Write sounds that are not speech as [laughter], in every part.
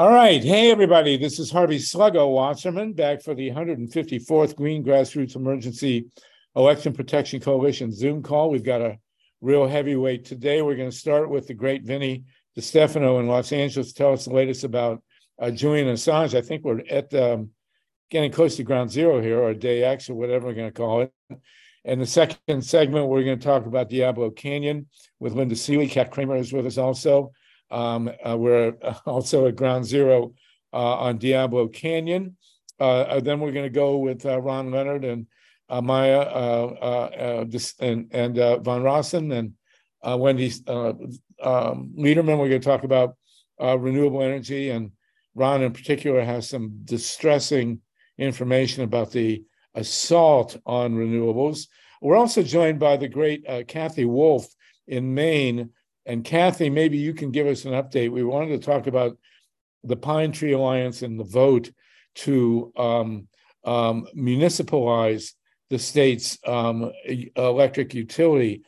All right. Hey, everybody. This is Harvey Sluggo Wasserman back for the 154th Green Grassroots Emergency Election Protection Coalition Zoom call. We've got a real heavyweight today. We're going to start with the great Vinny DeStefano in Los Angeles. Tell us the latest about uh, Julian Assange. I think we're at um, getting close to ground zero here, or day X, or whatever we're going to call it. And the second segment, we're going to talk about Diablo Canyon with Linda Seeley. Kat Kramer is with us also. Um, uh, we're [laughs] also at ground zero uh, on Diablo Canyon. Uh, uh then we're going to go with uh, Ron Leonard and uh, Maya and, and Von Rossum and Wendi um, Lederman. We're going to talk about renewable energy. And Ron, in particular, has some distressing information about the assault on renewables. We're also joined by the great Cathy Wolf in Maine and Cathy, maybe you can give us an update. We wanted to talk about the Pine Tree Alliance and the vote to um, um, municipalize the state's um, electric utility.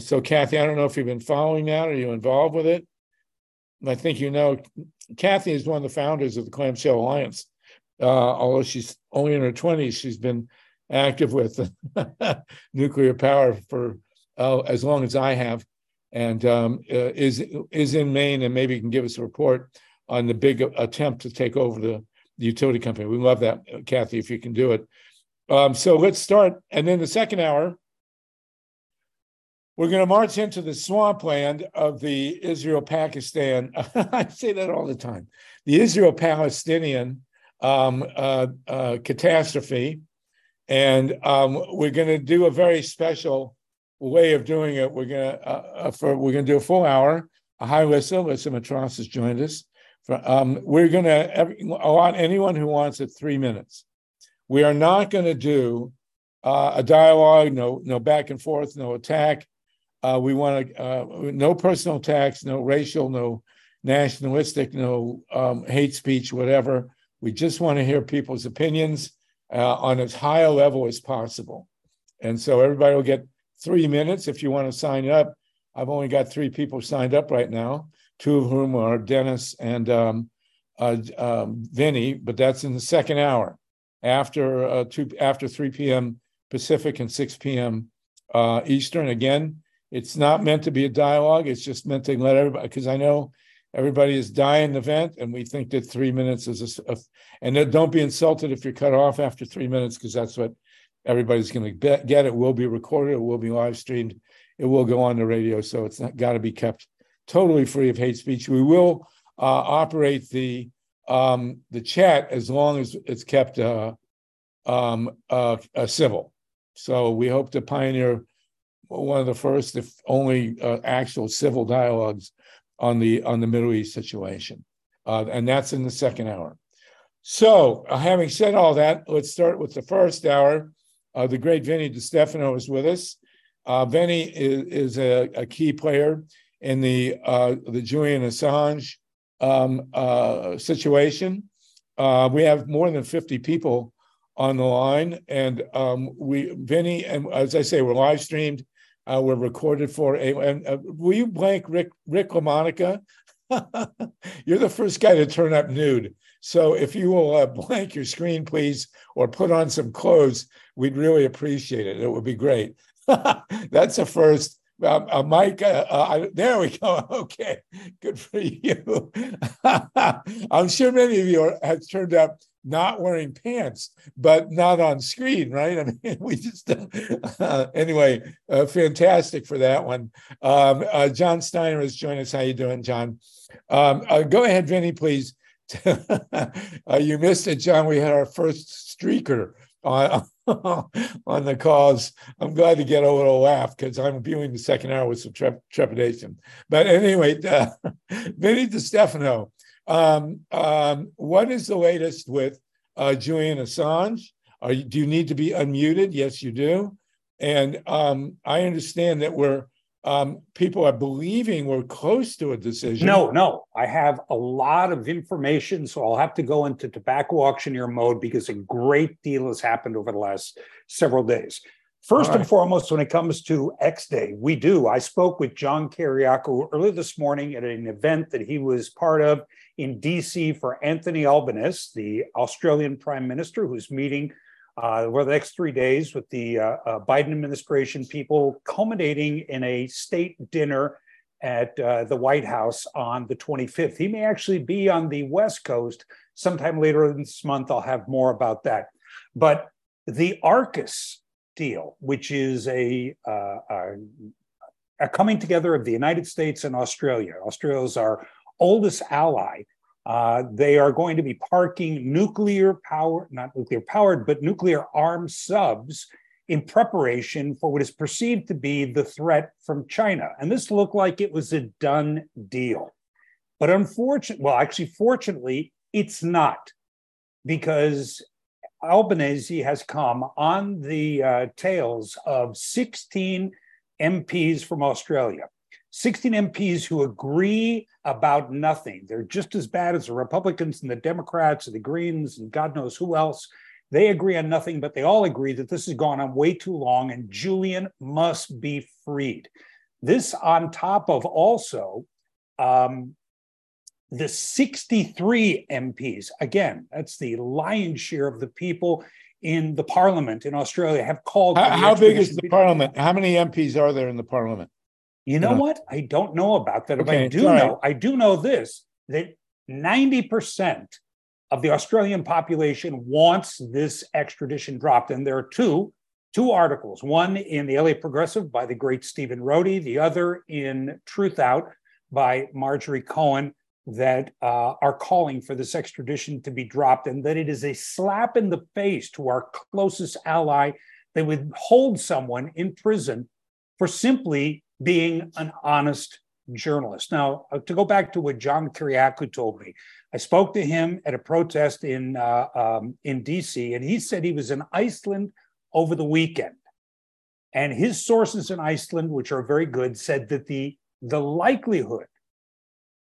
So, Cathy, I don't know if you've been following that. Are you involved with it? I think you know Cathy is one of the founders of the Clamshell Alliance. Uh, although she's only in her 20s, she's been active with [laughs] nuclear power for uh, as long as I have and um, uh, is is in Maine, and maybe can give us a report on the big attempt to take over the, the utility company. We love that, Cathy, if you can do it. Um, so let's start, and then the second hour, we're going to march into the swampland of the Israel-Pakistan. [laughs] I say that all the time. The Israel-Palestinian um, uh, uh, catastrophe, and um, we're going to do a very special way of doing it, we're gonna uh, uh, for we're gonna do a full hour. Hi, Lissa. Lissa Matross has joined us. For, um, we're gonna every, want anyone who wants it three minutes. We are not to do uh, a dialogue, no no back and forth, no attack. Uh, we want to uh, no personal attacks, no racial, no nationalistic, no um, hate speech, whatever. We just want to hear people's opinions uh, on as high a level as possible. And so everybody will get three minutes if you want to sign up. I've only got three people signed up right now, two of whom are Dennis and um, uh, um, Vinny, but that's in the second hour after uh, two after 3 p.m. Pacific and 6 p.m. Uh, Eastern. Again, it's not meant to be a dialogue. It's just meant to let everybody because I know everybody is dying the vent, and we think that three minutes is a, a and don't be insulted if you're cut off after three minutes because that's what everybody's going to get it. Will be recorded. It will be live streamed. It will go on the radio. So it's not got to be kept totally free of hate speech. We will uh, operate the um, the chat as long as it's kept uh, um, uh, uh civil. So we hope to pioneer one of the first, if only, uh, actual civil dialogues on the on the Middle East situation, uh, and that's in the second hour. So, having said all that, let's start with the first hour. Uh, the great Vinny DeStefano is with us. Uh, Vinny is, is a, a, key player in the uh, the Julian Assange um, uh, situation. Uh, we have more than 50 people on the line, and um, we Vinny and as I say, we're live streamed. Uh, we're recorded for a. And will you blank Rick Rick LaMonica? [laughs] You're the first guy to turn up nude. So if you will uh, [laughs] blank your screen, please, or put on some clothes, we'd really appreciate it. It would be great. [laughs] That's a first. Um, uh, Mike, uh, uh, there we go. [laughs] Okay, good for you. I'm sure many of you are, have turned up not wearing pants, but not on screen, right? I mean, we just uh, anyway. Uh, fantastic for that one. Um, John Steiner has joined us. How you doing, John? Um, go ahead, Vinny, please. [laughs] uh, you missed it, John. We had our first streaker on [laughs] on the calls. I'm glad to get a little laugh because I'm viewing the second hour with some tre- trepidation. But anyway, uh, [laughs] Vinny DeStefano, um, um, what is the latest with uh, Julian Assange? Are you, do you need to be unmuted? Yes, you do. And um, I understand that we're um, people are believing we're close to a decision. No, no. I have a lot of information, so I'll have to go into tobacco auctioneer mode because a great deal has happened over the last several days. First right. and foremost, when it comes to X Day, we do. I spoke with John Kiriakou early this morning at an event that he was part of in DC for Anthony Albanese, the Australian Prime Minister, who's meeting uh, over the next three days with the uh, uh, Biden administration people, culminating in a state dinner at uh, the White House on the 25th. He may actually be on the West Coast sometime later this month. I'll have more about that. But the AUKUS deal, which is a, uh, a, a, coming together of the United States and Australia. Australia is our oldest ally. Uh, they are going to be parking nuclear power, not nuclear powered, but nuclear armed subs in preparation for what is perceived to be the threat from China. And this looked like it was a done deal. But unfortunately, well, actually, fortunately, it's not because Albanese has come on the uh, tails of 16 MPs from Australia. 16 MPs who agree about nothing. They're just as bad as the Republicans and the Democrats and the Greens and God knows who else. They agree on nothing, but they all agree that this has gone on way too long and Julian must be freed. This, on top of also um, the 63 MPs, again, that's the lion's share of the people in the parliament in Australia, have called. How, how big is the parliament? How many MPs are there in the parliament? You know what? I don't know about that. Okay, I do know, I do know this that 90% of the Australian population wants this extradition dropped. And there are two, two articles, one in the LA Progressive by the great Stephen Rohde, the other in Truth Out by Marjorie Cohn that uh, are calling for this extradition to be dropped and that it is a slap in the face to our closest ally that would hold someone in prison for simply being an honest journalist. Now, uh, to go back to what John Kiriakou told me, I spoke to him at a protest in uh, um, in DC, and he said he was in Iceland over the weekend, and his sources in Iceland, which are very good, said that the the likelihood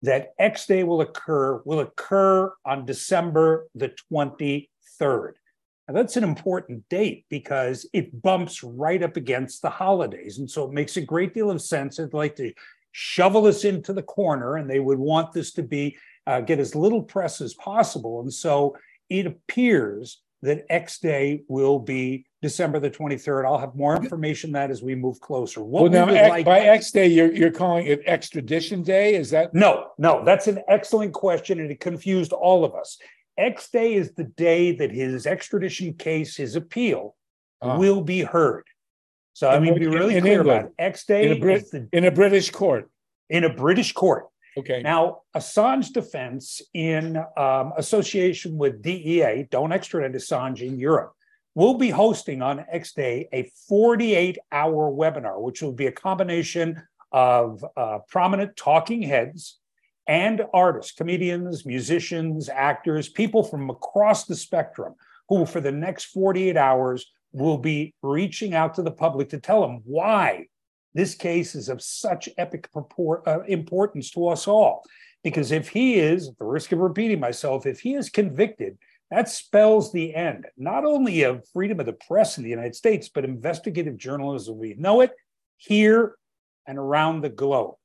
that X Day will occur will occur on December the 23rd. Now, that's an important date because it bumps right up against the holidays. And so it makes a great deal of sense. I'd like to shovel us into the corner, and they would want this to be uh, get as little press as possible. And so it appears that X Day will be December the 23rd. I'll have more information that as we move closer. What well, now, X, like... by X Day, you're, you're calling it Extradition Day? Is that? No, no, that's an excellent question, and it confused all of us. X Day is the day that his extradition case, his appeal, uh will be heard. So I mean, be really in, clear England, about it. X Day in a, Brit- the, in a British court. In a British court. Okay. Now, Assange defense, in um, association with DEA, don't extradite Assange in Europe, will be hosting on X Day a 48 hour webinar, which will be a combination of uh, prominent talking heads and artists, comedians, musicians, actors, people from across the spectrum who, for the next 48 hours, will be reaching out to the public to tell them why this case is of such epic purport, uh, importance to us all. Because if he is, at the risk of repeating myself, if he is convicted, that spells the end, not only of freedom of the press in the United States, but investigative journalism. We know it here and around the globe.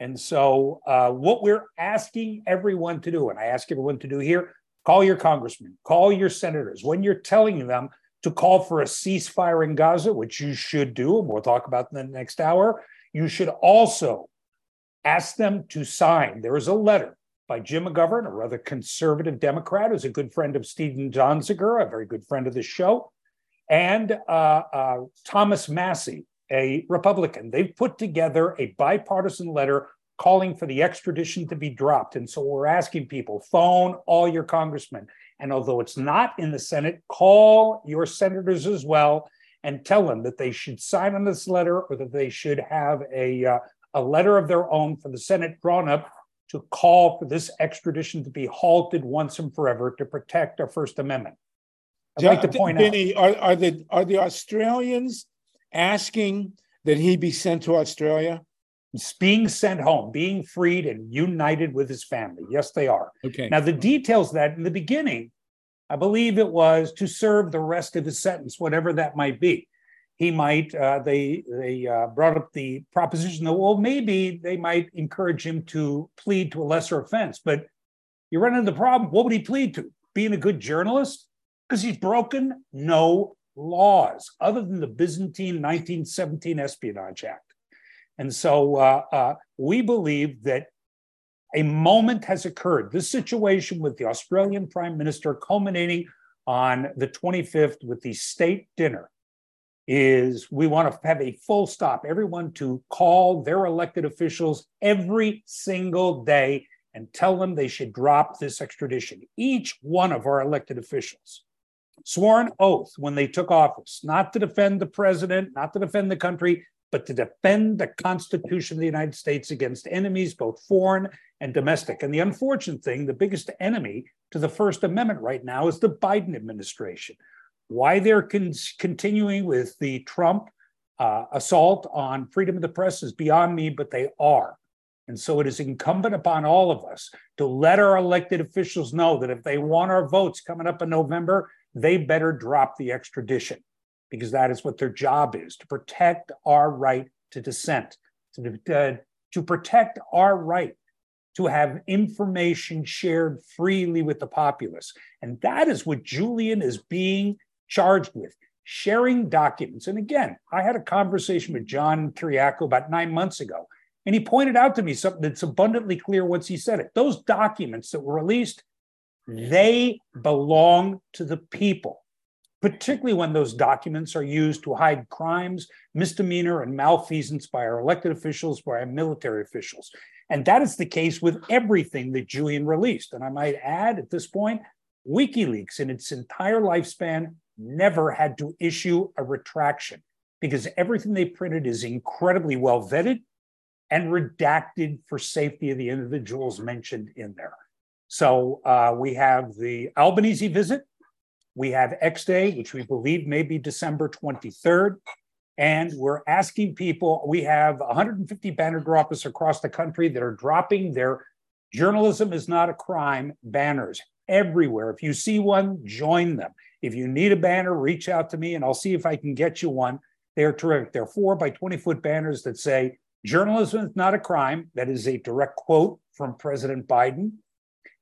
And so, uh, what we're asking everyone to do, and I ask everyone to do here, call your congressman, call your senators. When you're telling them to call for a ceasefire in Gaza, which you should do, and we'll talk about in the next hour. You should also ask them to sign. There is a letter by Jim McGovern, a rather conservative Democrat, who's a good friend of Steven Donziger, a very good friend of the show, and uh, uh, Thomas Massie, a Republican. They've put together a bipartisan letter calling for the extradition to be dropped. And so we're asking people phone all your congressmen. And although it's not in the Senate, call your senators as well and tell them that they should sign on this letter or that they should have a, uh, a letter of their own for the Senate drawn up to call for this extradition to be halted once and forever to protect our First Amendment. I'd like to point Vinny, out. Are, are, the, are the Australians asking that he be sent to Australia? being sent home, being freed and united with his family. Yes, they are. Okay. Now, the details that in the beginning, I believe it was to serve the rest of his sentence, whatever that might be. he might uh, they they uh, brought up the proposition that well maybe they might encourage him to plead to a lesser offense but you run into the problem what would he plead to being a good journalist because he's broken no laws other than the byzantine 1917 espionage act and so uh, uh, we believe that a moment has occurred this situation with the australian prime minister culminating on the 25th with the state dinner is we want to have a full stop, everyone to call their elected officials every single day and tell them they should drop this extradition. Each one of our elected officials swore an oath when they took office, not to defend the president, not to defend the country, but to defend the Constitution of the United States against enemies, both foreign and domestic. And the unfortunate thing, the biggest enemy to the First Amendment right now is the Biden administration, why they're con- continuing with the Trump uh, assault on freedom of the press is beyond me, but they are. And so it is incumbent upon all of us to let our elected officials know that if they want our votes coming up in November, they better drop the extradition because that is what their job is to protect our right to dissent, to, uh, to protect our right to have information shared freely with the populace. And that is what Julian is being charged with sharing documents. And again, I had a conversation with John Kiriakou about nine months ago, and he pointed out to me something that's abundantly clear once he said it. Those documents that were released, they belong to the people, particularly when those documents are used to hide crimes, misdemeanor, and malfeasance by our elected officials, by our military officials. And that is the case with everything that Julian released. And I might add at this point, WikiLeaks in its entire lifespan never had to issue a retraction because everything they printed is incredibly well vetted and redacted for safety of the individuals mentioned in there. So uh, we have the Albanese visit, we have X Day, which we believe may be December 23rd. And we're asking people, we have 150 banner droppers across the country that are dropping their journalism is not a crime banners everywhere. If you see one, join them. If you need a banner, reach out to me and I'll see if I can get you one. They're terrific. They're four by 20 foot banners that say, Journalism is not a crime. That is a direct quote from President Biden.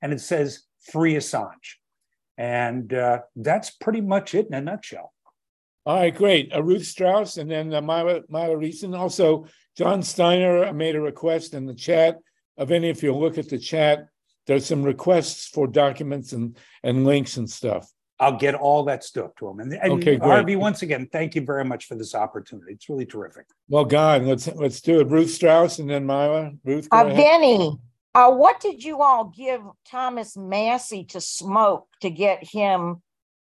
And it says, Free Assange. And uh, that's pretty much it in a nutshell. All right, great. Uh, Ruth Strauss and then uh, Myla, Myla Reson. Also, John Steiner made a request in the chat. Of any, if you look at the chat, there's some requests for documents and, and links and stuff. I'll get all that stuff to him. And, and okay, great. Harvey, once again, thank you very much for this opportunity. It's really terrific. Well, God, let's let's do it. Ruth Strauss and then Myla. Ruth, uh, Vinny, uh, what did you all give Thomas Massie to smoke to get him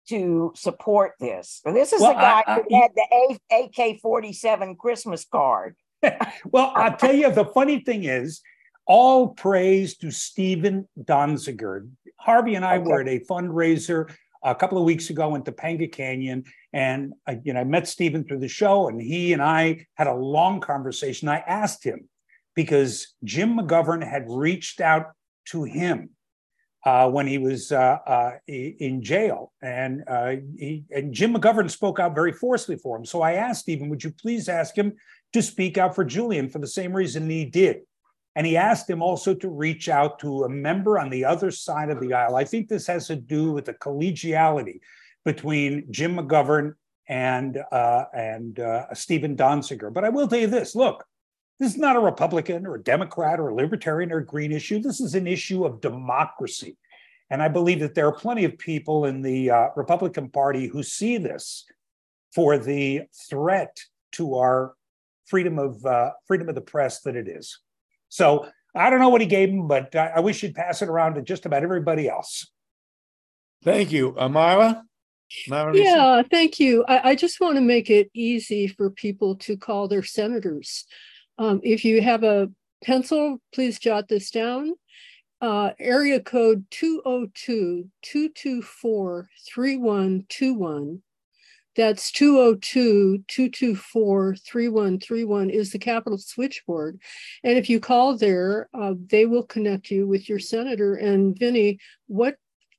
to support this? This is well, the guy I, I, who had the AK 47 Christmas card. [laughs] well, I'll tell you, the funny thing is, all praise to Steven Donziger. Harvey and I okay. were at a fundraiser a couple of weeks ago in Topanga Canyon, and I, you know, I met Steven through the show, and he and I had a long conversation. I asked him because Jim McGovern had reached out to him uh, when he was uh, uh, in jail, and uh, he, and Jim McGovern spoke out very forcefully for him. So I asked Steven, "Would you please ask him to speak out for Julian for the same reason he did?" And he asked him also to reach out to a member on the other side of the aisle. I think this has to do with the collegiality between Jim McGovern and uh, and uh, Steven Donziger. But I will tell you this: look, this is not a Republican or a Democrat or a Libertarian or a Green issue. This is an issue of democracy, and I believe that there are plenty of people in the uh, Republican Party who see this for the threat to our freedom of uh, freedom of the press that it is. So I don't know what he gave him, but I, I wish he'd pass it around to just about everybody else. Thank you. Amara? yeah, thank you. I, I, just want to make it easy for people to call their senators. Um, if you have a pencil, please jot this down. Uh, area code 202 224 3121 that's 202 224 3131 is the Capitol switchboard. And if you call there, uh, they will connect you with your senator. And Vinny, what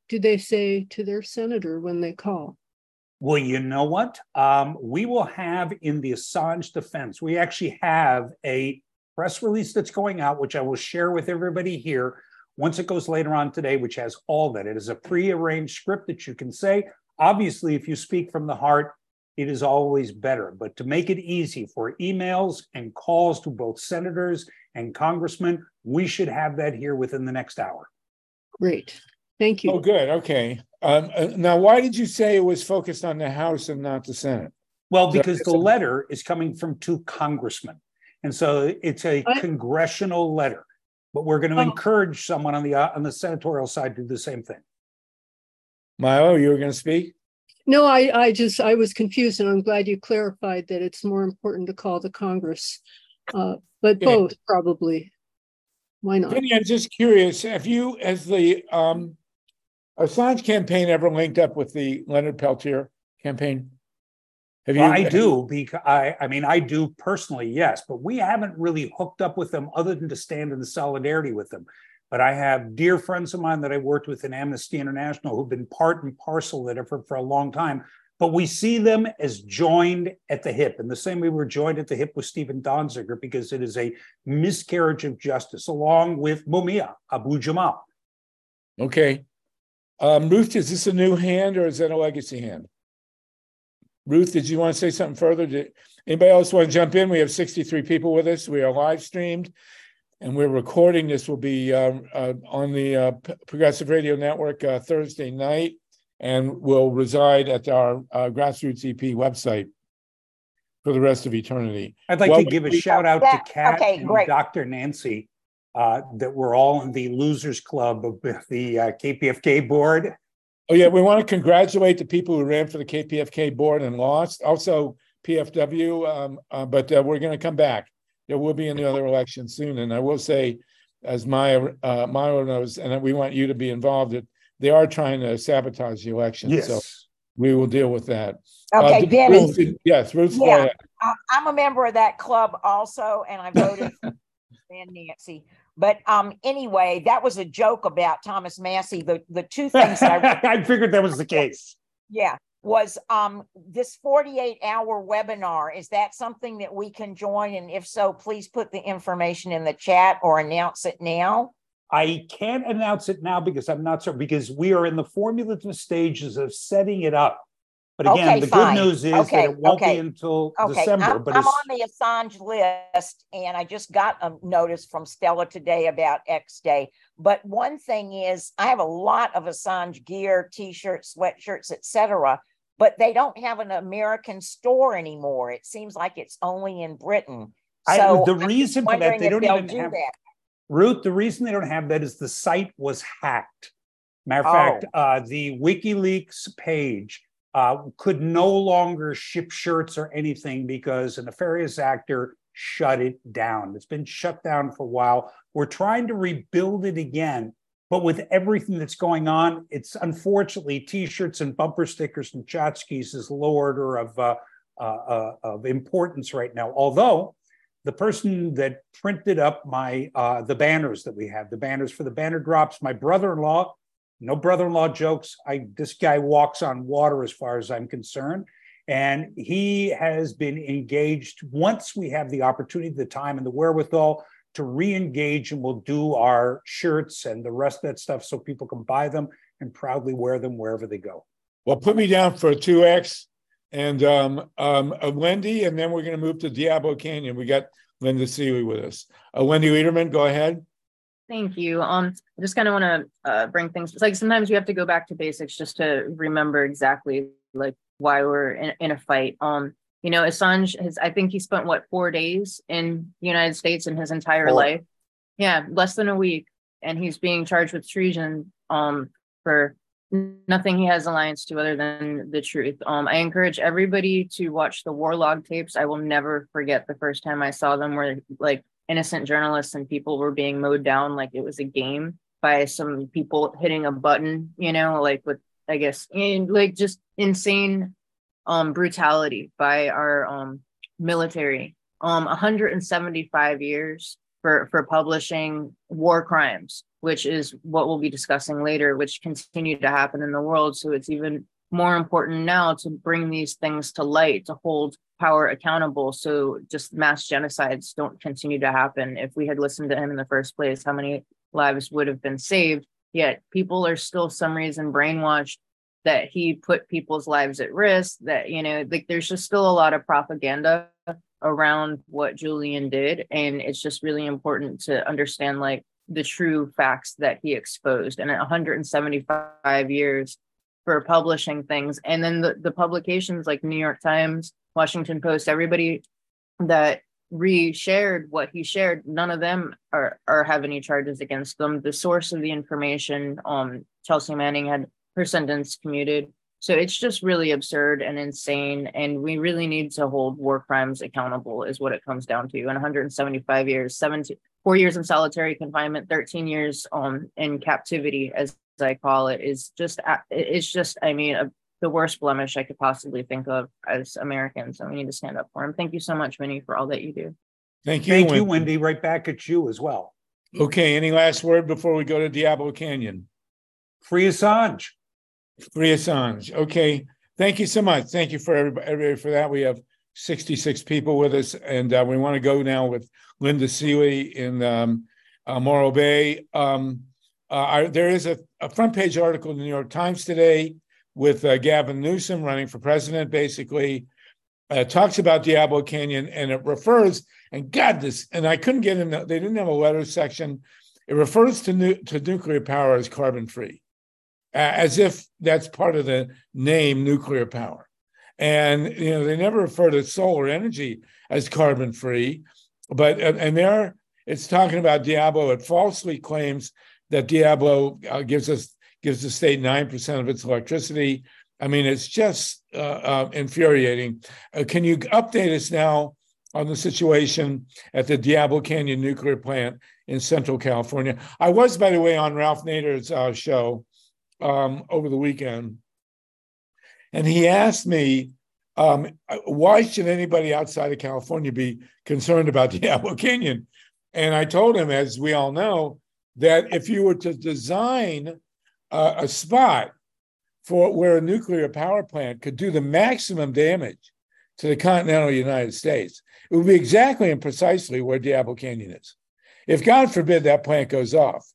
do they say to their senator when they call? Well, you know what? Um, we will have in the Assange defense, we actually have a press release that's going out, which I will share with everybody here once it goes later on today, which has all that. It is a pre-arranged script that you can say. Obviously, if you speak from the heart, it is always better. But to make it easy for emails and calls to both senators and congressmen, we should have that here within the next hour. Great. Thank you. Oh, good. Okay. Um, uh, now, why did you say it was focused on the House and not the Senate? Well, because the letter is coming from two congressmen. And so it's a I, congressional letter. But we're going to oh. encourage someone on the uh, on the senatorial side to do the same thing. Milo, you were going to speak? No, I, I just I was confused, and I'm glad you clarified that it's more important to call the Congress, uh, but yeah. both probably. Why not? Vinny, I'm just curious. Have you, as the um, Assange campaign, ever linked up with the Leonard Peltier campaign? Have you? Well, I do because I, I mean, I do personally, yes, but we haven't really hooked up with them other than to stand in solidarity with them. But I have dear friends of mine that I worked with in Amnesty International who've been part and parcel of it for, for a long time. But we see them as joined at the hip, in the same way we're joined at the hip with Steven Donziger, because it is a miscarriage of justice, along with Mumia Abu Jamal. Okay. Um, Ruth, is this a new hand or is that a legacy hand? Ruth, did you want to say something further? Did anybody else want to jump in? We have 63 people with us. We are live streamed and we're recording this will be uh, uh, on the uh, progressive radio network uh, thursday night and will reside at our uh, grassroots ep website for the rest of eternity i'd like well, to give a shout out that, to kat okay, and great. dr nancy uh, that we're all in the losers club of the kpfk board oh yeah we want to congratulate the people who ran for the kpfk board and lost also pfw um, but we're going to come back there will be another election soon. And I will say, as Maya uh, Maya knows, and we want you to be involved, that they are trying to sabotage the election. Yes. So we will deal with that. Okay, uh, Ben. Ruth, yes, Ruth. Yeah, I'm a member of that club also, and I voted [laughs] for Nancy. But um, anyway, that was a joke about Thomas Massie. The the two [laughs] things I, I figured that was the case. Yeah, was um, this 48 hour webinar. Is that something that we can join? And if so, please put the information in the chat or announce it now. I can't announce it now because I'm not sure, because we are in the formulative stages of setting it up. But again, okay, the fine. good news is okay, that it won't okay. be until December. I'm, but I'm on the Assange list, and I just got a notice from Stella today about X Day. But one thing is, I have a lot of Assange gear, T-shirts, sweatshirts, etc but they don't have an American store anymore. It seems like it's only in Britain. So I, the reason for that they don't even do have that. Ruth. The reason they don't have that is the site was hacked. Matter of oh. fact, uh, the WikiLeaks page uh, could no longer ship shirts or anything because a nefarious actor shut it down. It's been shut down for a while. We're trying to rebuild it again, but with everything that's going on, it's unfortunately T-shirts and bumper stickers and tchotchkes is low order of uh, uh, uh, of importance right now. Although the person that printed up my uh, the banners that we have, the banners for the banner drops, my brother-in-law, no brother-in-law jokes. I this guy walks on water as far as I'm concerned. And he has been engaged once we have the opportunity, the time, and the wherewithal to re-engage and we'll do our shirts and the rest of that stuff so people can buy them and proudly wear them wherever they go. Well, put me down for a 2X and um, um, Wendi, and then we're going to move to Diablo Canyon. We got Linda Seeley with us. Uh, Wendi Lederman, go ahead. Thank you. Um, I just kind of want to uh, bring things. It's like sometimes we have to go back to basics just to remember exactly like why we're in, in a fight. Um, you know, Assange has, I think he spent what, four days in the United States in his entire four. life. Yeah, less than a week. And he's being charged with treason um, for nothing he has alliance to other than the truth. Um, I encourage everybody to watch the war log tapes. I will never forget the first time I saw them where like innocent journalists and people were being mowed down like it was a game by some people hitting a button, you know, like with I guess in, like just insane um, brutality by our um, military. Um, 175 years for, for publishing war crimes, which is what we'll be discussing later, which continue to happen in the world. So it's even more important now to bring these things to light, to hold power accountable so just mass genocides don't continue to happen. If we had listened to him in the first place, how many lives would have been saved? Yet people are still some reason brainwashed that he put people's lives at risk, that, you know, like there's just still a lot of propaganda around what Julian did. And it's just really important to understand like the true facts that he exposed. And at 175 years for publishing things. And then the, the publications like New York Times, Washington Post, everybody that re-shared what he shared, none of them are, are have any charges against them. The source of the information, um, Chelsea Manning had her sentence commuted. So it's just really absurd and insane. And we really need to hold war crimes accountable, is what it comes down to. And 175 years, 17, four years in solitary confinement, 13 years um, in captivity, as I call it, is just, it's just, I mean, a, the worst blemish I could possibly think of as Americans. And we need to stand up for them. Thank you so much, Vinny, for all that you do. Thank you. Thank you, Wendi. Right back at you as well. Okay. Any last word before we go to Diablo Canyon? Free Assange. Free Assange. Okay. Thank you so much. Thank you for everybody, everybody for that. We have 66 people with us, and uh, we want to go now with Linda Seeley in um, uh, Morro Bay. Um, uh, there is a, a, front page article in the New York Times today with uh, Gavin Newsom running for president, basically. Uh, talks about Diablo Canyon and it refers, and God, this, and I couldn't get in, the, they didn't have a letter section. It refers to, nu- to nuclear power as carbon free as if that's part of the name nuclear power. And you know, they never refer to solar energy as carbon free, but and there it's talking about Diablo. It falsely claims that Diablo uh, gives us gives the state nine percent of its electricity. I mean, it's just uh, uh, infuriating. Uh, can you update us now on the situation at the Diablo Canyon nuclear plant in Central California? I was, by the way, on Ralph Nader's uh, show um, over the weekend, and he asked me, um, "Why should anybody outside of California be concerned about [laughs] Diablo Canyon?" And I told him, as we all know, that if you were to design uh, a spot for where a nuclear power plant could do the maximum damage to the continental United States, it would be exactly and precisely where Diablo Canyon is. If God forbid that plant goes off,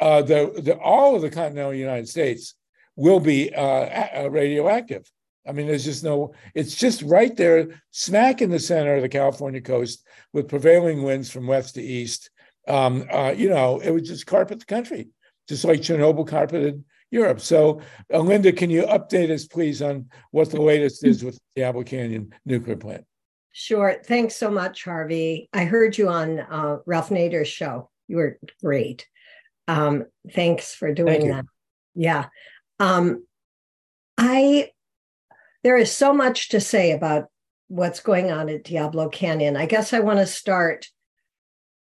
uh, the, the, all of the continental United States will be uh, radioactive. I mean, there's just no, it's just right there, smack in the center of the California coast with prevailing winds from west to east. Um, uh, you know, it would just carpet the country, just like Chernobyl carpeted Europe. So, uh, Linda, can you update us, please, on what the latest is with the Diablo Canyon nuclear plant? Sure. Thanks so much, Harvey. I heard you on uh, Ralph Nader's show. You were great. Um, thanks for doing Thank that. Yeah. Um, I there is so much to say about what's going on at Diablo Canyon. I guess I want to start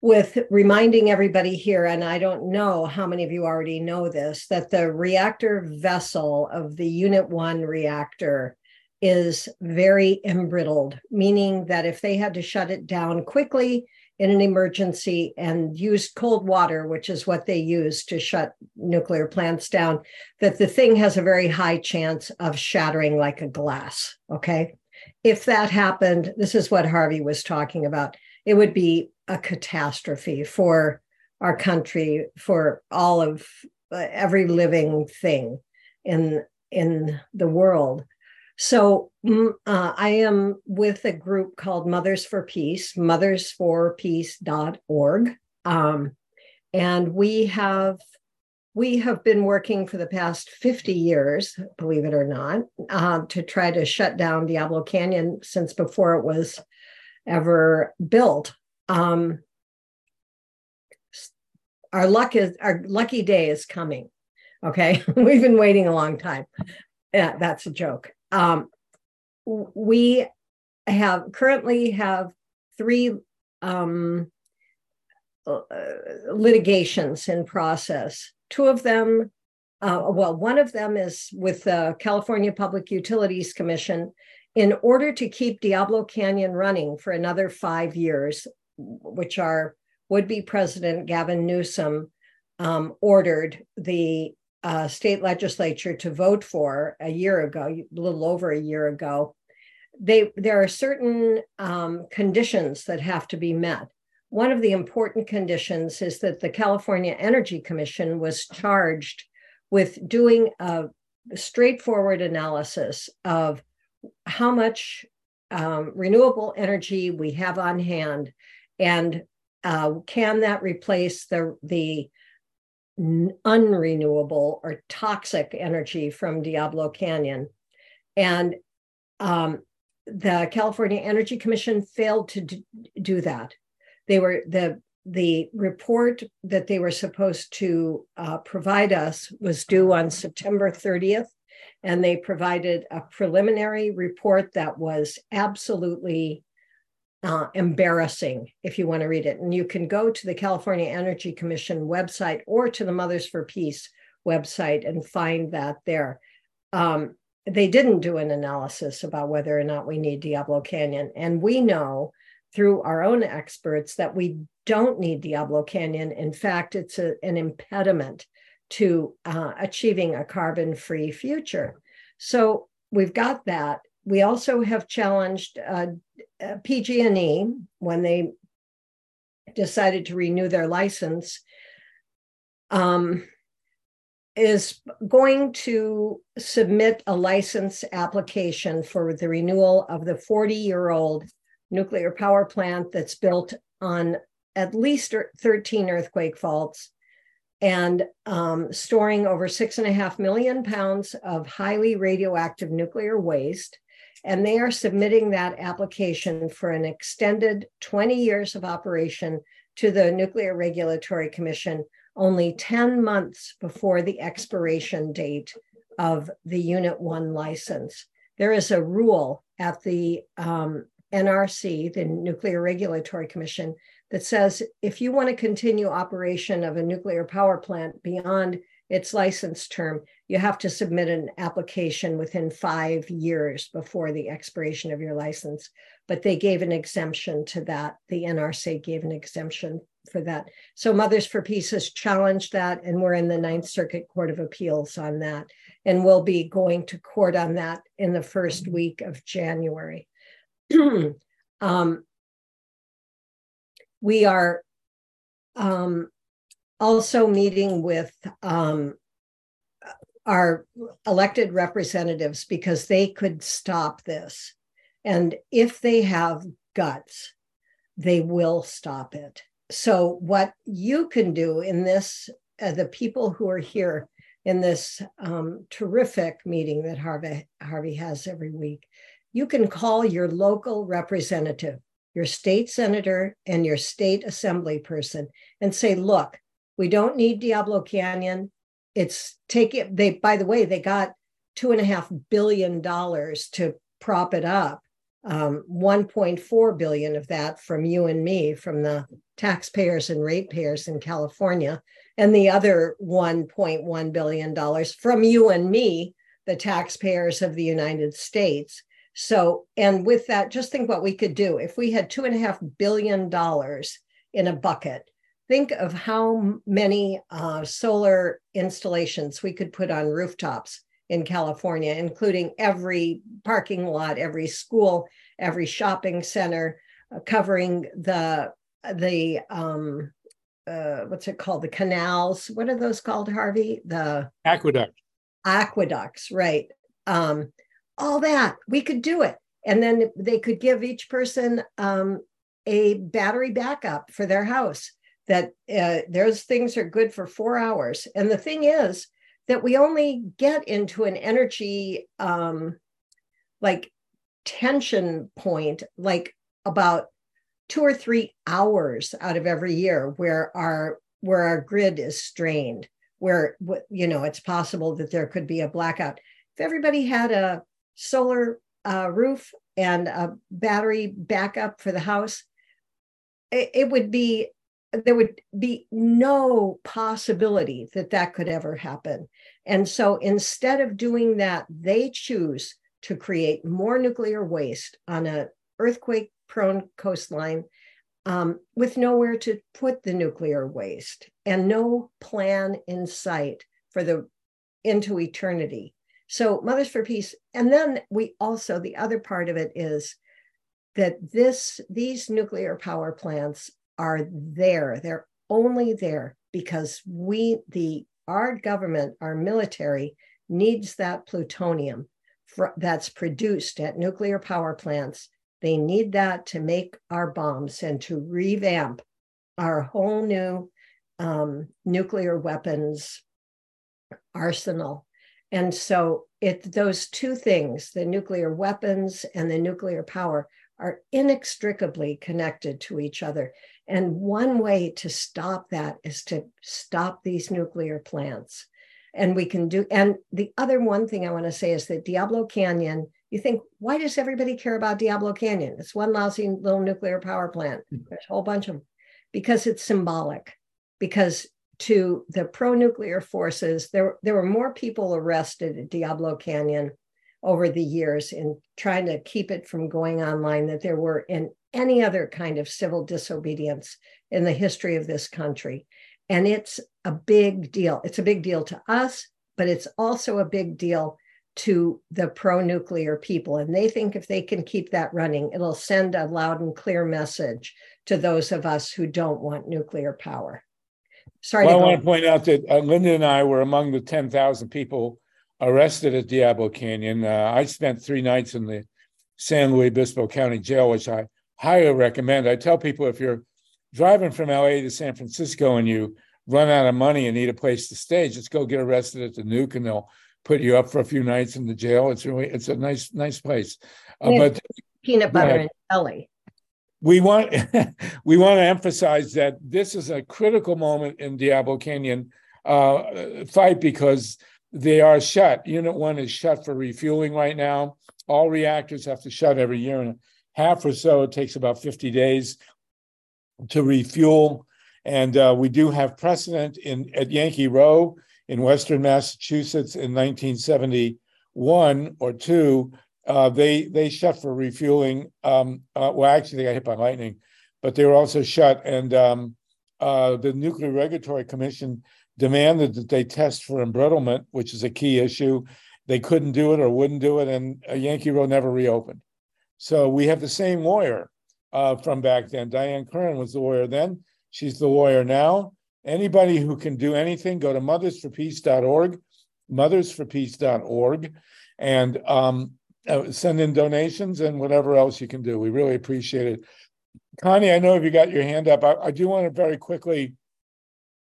with reminding everybody here, and I don't know how many of you already know this, that the reactor vessel of the Unit 1 reactor is very embrittled, meaning that if they had to shut it down quickly, in an emergency and used cold water, which is what they use to shut nuclear plants down, that the thing has a very high chance of shattering like a glass. Okay. If that happened, this is what Harvey was talking about, it would be a catastrophe for our country, for all of uh, every living thing in in the world. So mm, uh, I am with a group called Mothers for Peace, mothersforpeace.org. Um, and we have we have been working for the past 50 years, believe it or not, uh, to try to shut down Diablo Canyon since before it was ever built. Um, our luck is our lucky day is coming. Okay, [laughs] we've been waiting a long time. Yeah, that's a joke um, we have currently have three um, uh, litigations in process. Two of them, uh, well, one of them is with the California Public Utilities Commission. In order to keep Diablo Canyon running for another five years, which our would be President Gavin Newsom um, ordered the uh, state legislature to vote for a year ago, a little over a year ago, they there are certain um, conditions that have to be met. One of the important conditions is that the California Energy Commission was charged with doing a straightforward analysis of how much um, renewable energy we have on hand and uh, can that replace the the unrenewable or toxic energy from Diablo Canyon and um, the California Energy Commission failed to do that. They were the the report that they were supposed to uh, provide us was due on September 30th, and they provided a preliminary report that was absolutely uh, embarrassing if you want to read it. And you can go to the California Energy Commission website or to the Mothers for Peace website and find that there. Um, they didn't do an analysis about whether or not we need Diablo Canyon. And we know through our own experts that we don't need Diablo Canyon. In fact, it's a, an impediment to uh, achieving a carbon free future. So we've got that. We also have challenged uh, uh PG&E when they decided to renew their license. Um, is going to submit a license application for the renewal of the 40 year old nuclear power plant that's built on at least 13 earthquake faults and um, storing over six and a half million pounds of highly radioactive nuclear waste. And they are submitting that application for an extended 20 years of operation to the Nuclear Regulatory Commission only 10 months before the expiration date of the Unit 1 license. There is a rule at the um, NRC, the Nuclear Regulatory Commission, that says if you want to continue operation of a nuclear power plant beyond its license term, you have to submit an application within five years before the expiration of your license. But they gave an exemption to that. The NRC gave an exemption for that. So Mothers for Peace has challenged that, and we're in the Ninth Circuit Court of Appeals on that. And we'll be going to court on that in the first week of January. [clears throat] um, we are um, also meeting with um, our elected representatives because they could stop this. And if they have guts, they will stop it so what you can do in this uh, the people who are here in this um, terrific meeting that harvey harvey has every week you can call your local representative your state senator and your state assembly person and say look we don't need diablo canyon it's take it they by the way they got two and a half billion dollars to prop it up um, 1.4 billion of that from you and me from the taxpayers and ratepayers in California, and the other 1.1 billion dollars from you and me, the taxpayers of the United States. So, and with that, just think what we could do if we had two and a half billion dollars in a bucket. Think of how many uh, solar installations we could put on rooftops in California, including every parking lot, every school, every shopping center, uh, covering the the um, uh, what's it called? The canals. What are those called, Harvey? The aqueduct. Aqueducts, right? Um, all that we could do it, and then they could give each person um, a battery backup for their house. That uh, those things are good for four hours. And the thing is, that we only get into an energy um, like tension point like about two or three hours out of every year where our where our grid is strained where you know it's possible that there could be a blackout if everybody had a solar uh, roof and a battery backup for the house it, it would be there would be no possibility that that could ever happen. And so instead of doing that, they choose to create more nuclear waste on an earthquake prone coastline um, with nowhere to put the nuclear waste and no plan in sight for the into eternity. So Mothers for Peace, and then we also the other part of it is that this these nuclear power plants are there. They're only there because we the our government, our military needs that plutonium for, that's produced at nuclear power plants. They need that to make our bombs and to revamp our whole new um, nuclear weapons arsenal. And so it those two things, the nuclear weapons and the nuclear power, are inextricably connected to each other. And one way to stop that is to stop these nuclear plants. And we can do, and the other one thing I want to say is that Diablo Canyon, you think, why does everybody care about Diablo Canyon? It's one lousy little nuclear power plant. Hmm. There's a whole bunch of them because it's symbolic. Because to the pro nuclear forces, there, there were more people arrested at Diablo Canyon over the years in trying to keep it from going online that there were in any other kind of civil disobedience in the history of this country. And it's a big deal. It's a big deal to us, but it's also a big deal to the pro nuclear people. And they think if they can keep that running, it'll send a loud and clear message to those of us who don't want nuclear power. Sorry. Well, I want to point out that uh, Linda and I were among the 10,000 people arrested at Diablo Canyon. Uh, I spent three nights in the San Luis Obispo County Jail, which I highly recommend. I tell people if you're driving from LA to San Francisco and you run out of money and need a place to stay, just go get arrested at the Nuke and they'll put you up for a few nights in the jail. It's really it's a nice nice place. Uh, but peanut butter and jelly. We want [laughs] we want to emphasize that this is a critical moment in Diablo Canyon uh, fight because they are shut. Unit one is shut for refueling right now. All reactors have to shut every year and half or so. It takes about 50 days to refuel. And uh, we do have precedent in at Yankee Rowe in Western Massachusetts in 1971 or two. Uh, they they shut for refueling. Um, uh, well, actually, they got hit by lightning, but they were also shut. And um, uh, the Nuclear Regulatory Commission demanded that they test for embrittlement, which is a key issue. They couldn't do it or wouldn't do it, and Yankee Rowe never reopened. So we have the same lawyer uh, from back then. Diane Curran was the lawyer then. She's the lawyer now. Anybody who can do anything, go to mothersforpeace.org, mothersforpeace.org, and um, uh, send in donations and whatever else you can do. We really appreciate it. Connie, I know if you got your hand up, I, I do want to very quickly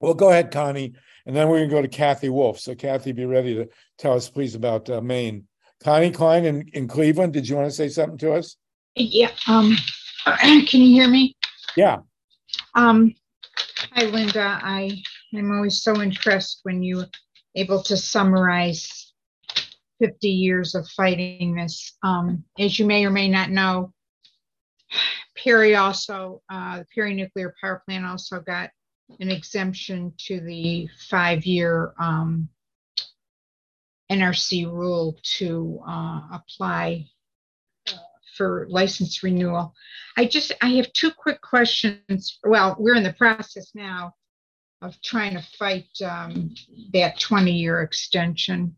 well, go ahead, Connie, and then we're going to go to Cathy Wolf. So, Cathy, be ready to tell us, please, about uh, Maine. Connie Klein in, in Cleveland, did you want to say something to us? Yeah. Um, [clears throat] can you hear me? Yeah. Um, hi, Linda. I am always so impressed when you're able to summarize 50 years of fighting this. Um, as you may or may not know, Perry also, uh, the Perry nuclear power plant also got an exemption to the five-year um, NRC rule to uh, apply uh, for license renewal. I just, I have two quick questions. Well, we're in the process now of trying to fight um, that 20-year extension.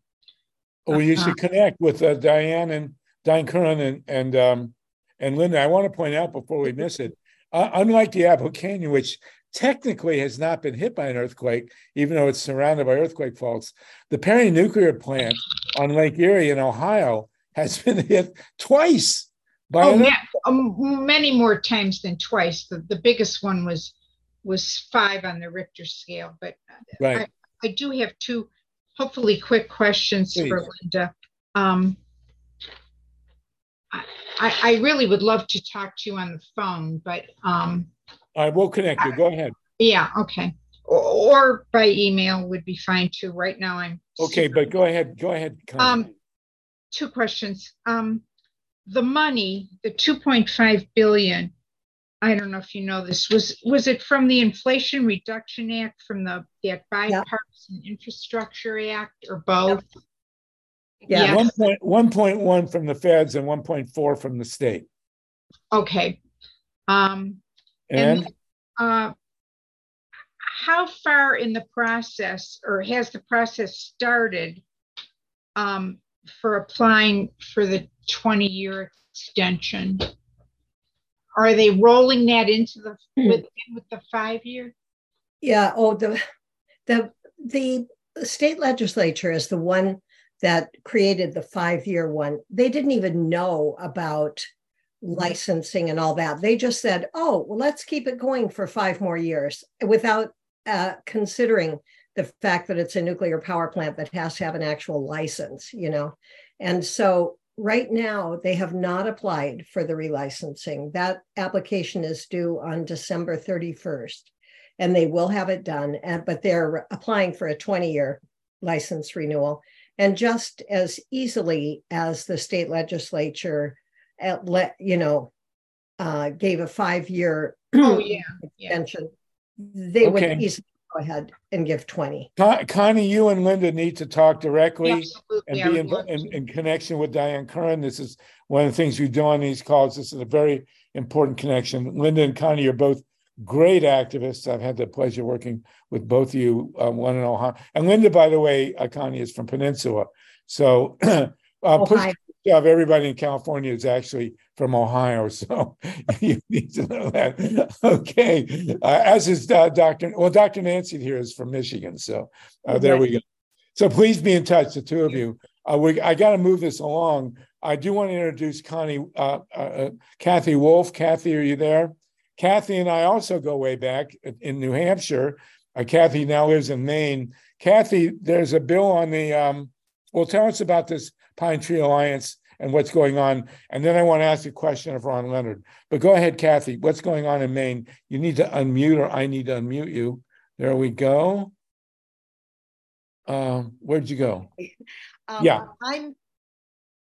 Well, you should uh, connect with uh, Diane and Diane Curran and and um, and Linda. I want to point out before we miss it, uh, unlike Diablo Canyon, which technically has not been hit by an earthquake, even though it's surrounded by earthquake faults. The Perry nuclear plant on Lake Erie in Ohio has [laughs] been hit twice. By oh, yeah, um, many more times than twice. The, the biggest one was was five on the Richter scale. But right. I, I do have two, hopefully, quick questions Please. for Linda. Um, I, I really would love to talk to you on the phone, but um, I will connect you. Go ahead. Yeah, okay. Or, by email would be fine too. Right now I'm Okay, but go ahead. Go ahead. Um, two questions. Um, the money, the 2.5 billion, I don't know if you know this, was was it from the Inflation Reduction Act, from the that bipartisan yep. infrastructure act, or both? Yep. Yeah. One point one point one from the feds and 1.4 from the state. Okay. Um and, and uh, how far in the process or has the process started um, for applying for the 20 year extension? Are they rolling that into the Hmm. with, with the five year? Yeah. Oh, the the the state legislature is the one that created the five year one. They didn't even know about licensing and all that. They just said, "Oh, well, let's keep it going for five more years," without uh, considering the fact that it's a nuclear power plant that has to have an actual license. You know, and so right now they have not applied for the relicensing. That application is due on December thirty first and they will have it done. But they're applying for a 20 year license renewal. And just as easily as the state legislature, at let you know, uh, gave a five year Oh, yeah. yeah. extension, they Okay. would easily go ahead and give 20. Con- Connie, you and Linda need to talk directly Absolutely. I and be in, in, in connection with Diane Curran. This is one of the things we do on these calls. This is a very important connection. Linda and Connie are both great activists. I've had the pleasure working with both of you, uh, one in Ohio. And Linda, by the way, uh, Connie is from Peninsula. So [clears throat] uh, push Ohio. Of everybody in California is actually from Ohio. [laughs] So you need to know that. Okay. Uh, as is uh, Dr. Well, Dr. Nancy here is from Michigan. So uh, there we go. So please be in touch, the two of you. Uh, we, I got to move this along. I do want to introduce Connie, uh, uh, uh, Cathy Wolf. Cathy, are you there? Cathy and I also go way back in New Hampshire. Uh, Cathy now lives in Maine. Cathy, there's a bill on the, um, well, tell us about this Pine Tree Alliance and what's going on. And then I want to ask a question of Ron Leonard. But go ahead, Cathy. What's going on in Maine? You need to unmute, or I need to unmute you. There we go. Um, where'd you go? Um, Yeah. I'm,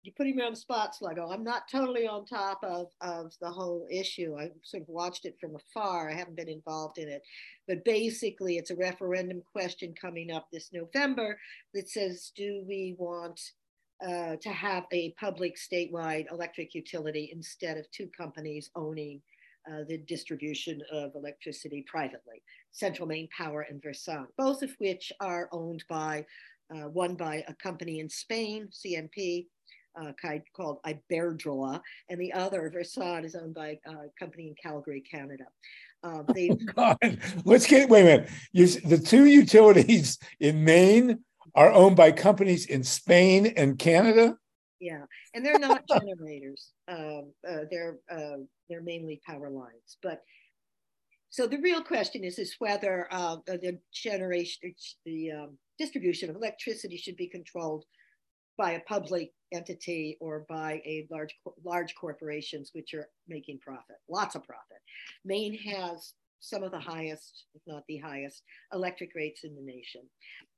you're putting me on the spot, Sluggo. I'm not totally on top of, of the whole issue. I sort of watched it from afar. I haven't been involved in it. But basically, it's a referendum question coming up this November that says, do we want uh, to have a public statewide electric utility instead of two companies owning uh, the distribution of electricity privately, Central Maine Power and Versant, both of which are owned by uh, one by a company in Spain, CMP, uh, called Iberdrola, and the other, Versant, is owned by a company in Calgary, Canada. Um, they, God, let's get wait a minute. You, the two utilities in Maine are owned by companies in Spain and Canada. yeah, and they're not [laughs] generators. Um, uh, they're uh, they're mainly power lines. But so the real question is is whether uh, the generation, the um, distribution of electricity should be controlled by a public entity or by a large large corporations which are making profit, lots of profit. Maine has some of the highest, if not the highest, electric rates in the nation.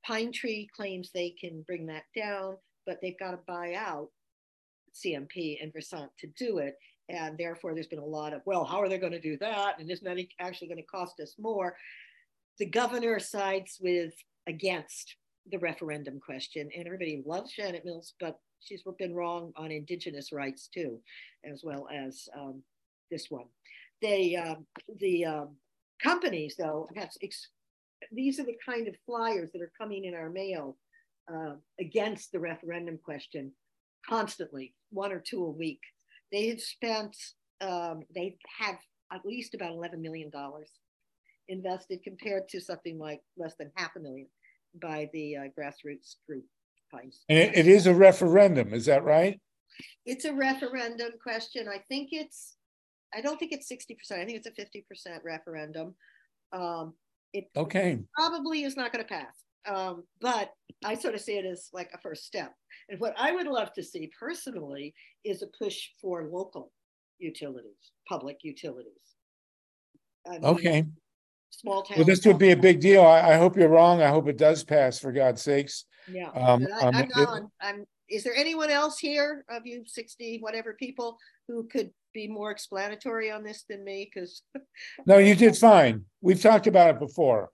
Pine Tree claims they can bring that down, but they've got to buy out CMP and Versant to do it. And therefore, there's been a lot of, well, how are they going to do that? And isn't that actually going to cost us more? The governor sides with against the referendum question, and everybody loves Janet Mills, but she's been wrong on indigenous rights too, as well as um, this one. They, um, the um, companies, though, have ex- these are the kind of flyers that are coming in our mail uh, against the referendum question constantly, one or two a week. They have spent, um, they have at least about $11 million invested compared to something like less than half a million by the uh, grassroots group. And it, it is a referendum, is that right? It's a referendum question. I think it's, I don't think it's 60%. I think it's a 50% referendum. Um, it Okay. probably is not going to pass. Um, but I sort of see it as like a first step. And what I would love to see personally is a push for local utilities, public utilities. I mean, Okay. Small town. Well, this would be a big deal. I, I hope you're wrong. I hope it does pass for God's sakes. Yeah. Um, I, um, I'm it- not on, I'm, is there anyone else here of you 60, whatever people who could be more explanatory on this than me? Because [laughs] No, you did fine. We've talked about it before.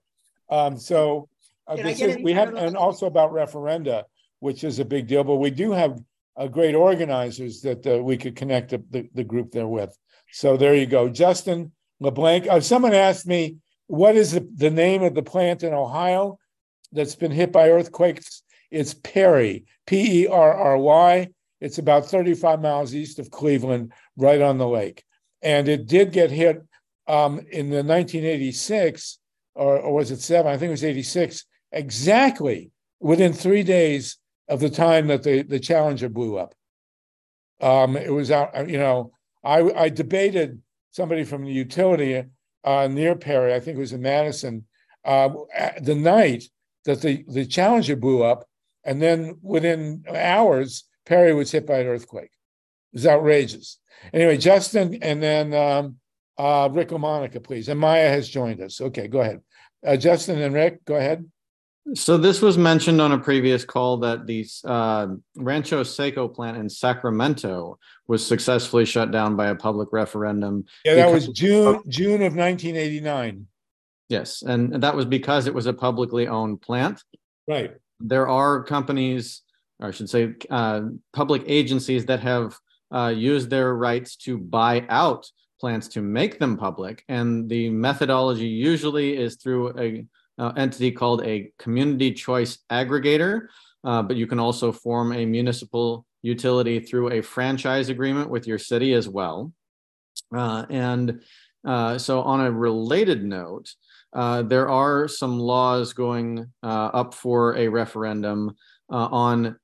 Um, so uh, is, we have, and also about referenda, which is a big deal, but we do have uh, great organizers that uh, we could connect the, the, the group there with. So there you go. Justin LeBlanc, uh, someone asked me, what is the, the name of the plant in Ohio that's been hit by earthquakes? It's Perry, P E R R Y. It's about 35 miles east of Cleveland, right on the lake. And it did get hit um, in the 1986, or, or was it seven? I think it was 86, exactly within three days of the time that the, the Challenger blew up. Um, it was out, you know, I, I debated somebody from the utility uh, near Perry, I think it was in Madison, uh, the night that the, the Challenger blew up. And then within hours, Perry was hit by an earthquake. It was outrageous. Anyway, Justin and then um, uh, Rick Monica, please. And Maya has joined us. Okay, go ahead. Uh, Justin and Rick, go ahead. So this was mentioned on a previous call that the uh, Rancho Seco plant in Sacramento was successfully shut down by a public referendum. Yeah, that was June June of 1989. Yes, and that was because it was a publicly owned plant. Right. There are companies, or I should say, uh, public agencies that have uh, used their rights to buy out plants to make them public, and the methodology usually is through a uh, entity called a community choice aggregator, uh, but you can also form a municipal utility through a franchise agreement with your city as well. Uh, and uh, so, on a related note, uh, there are some laws going uh, up for a referendum on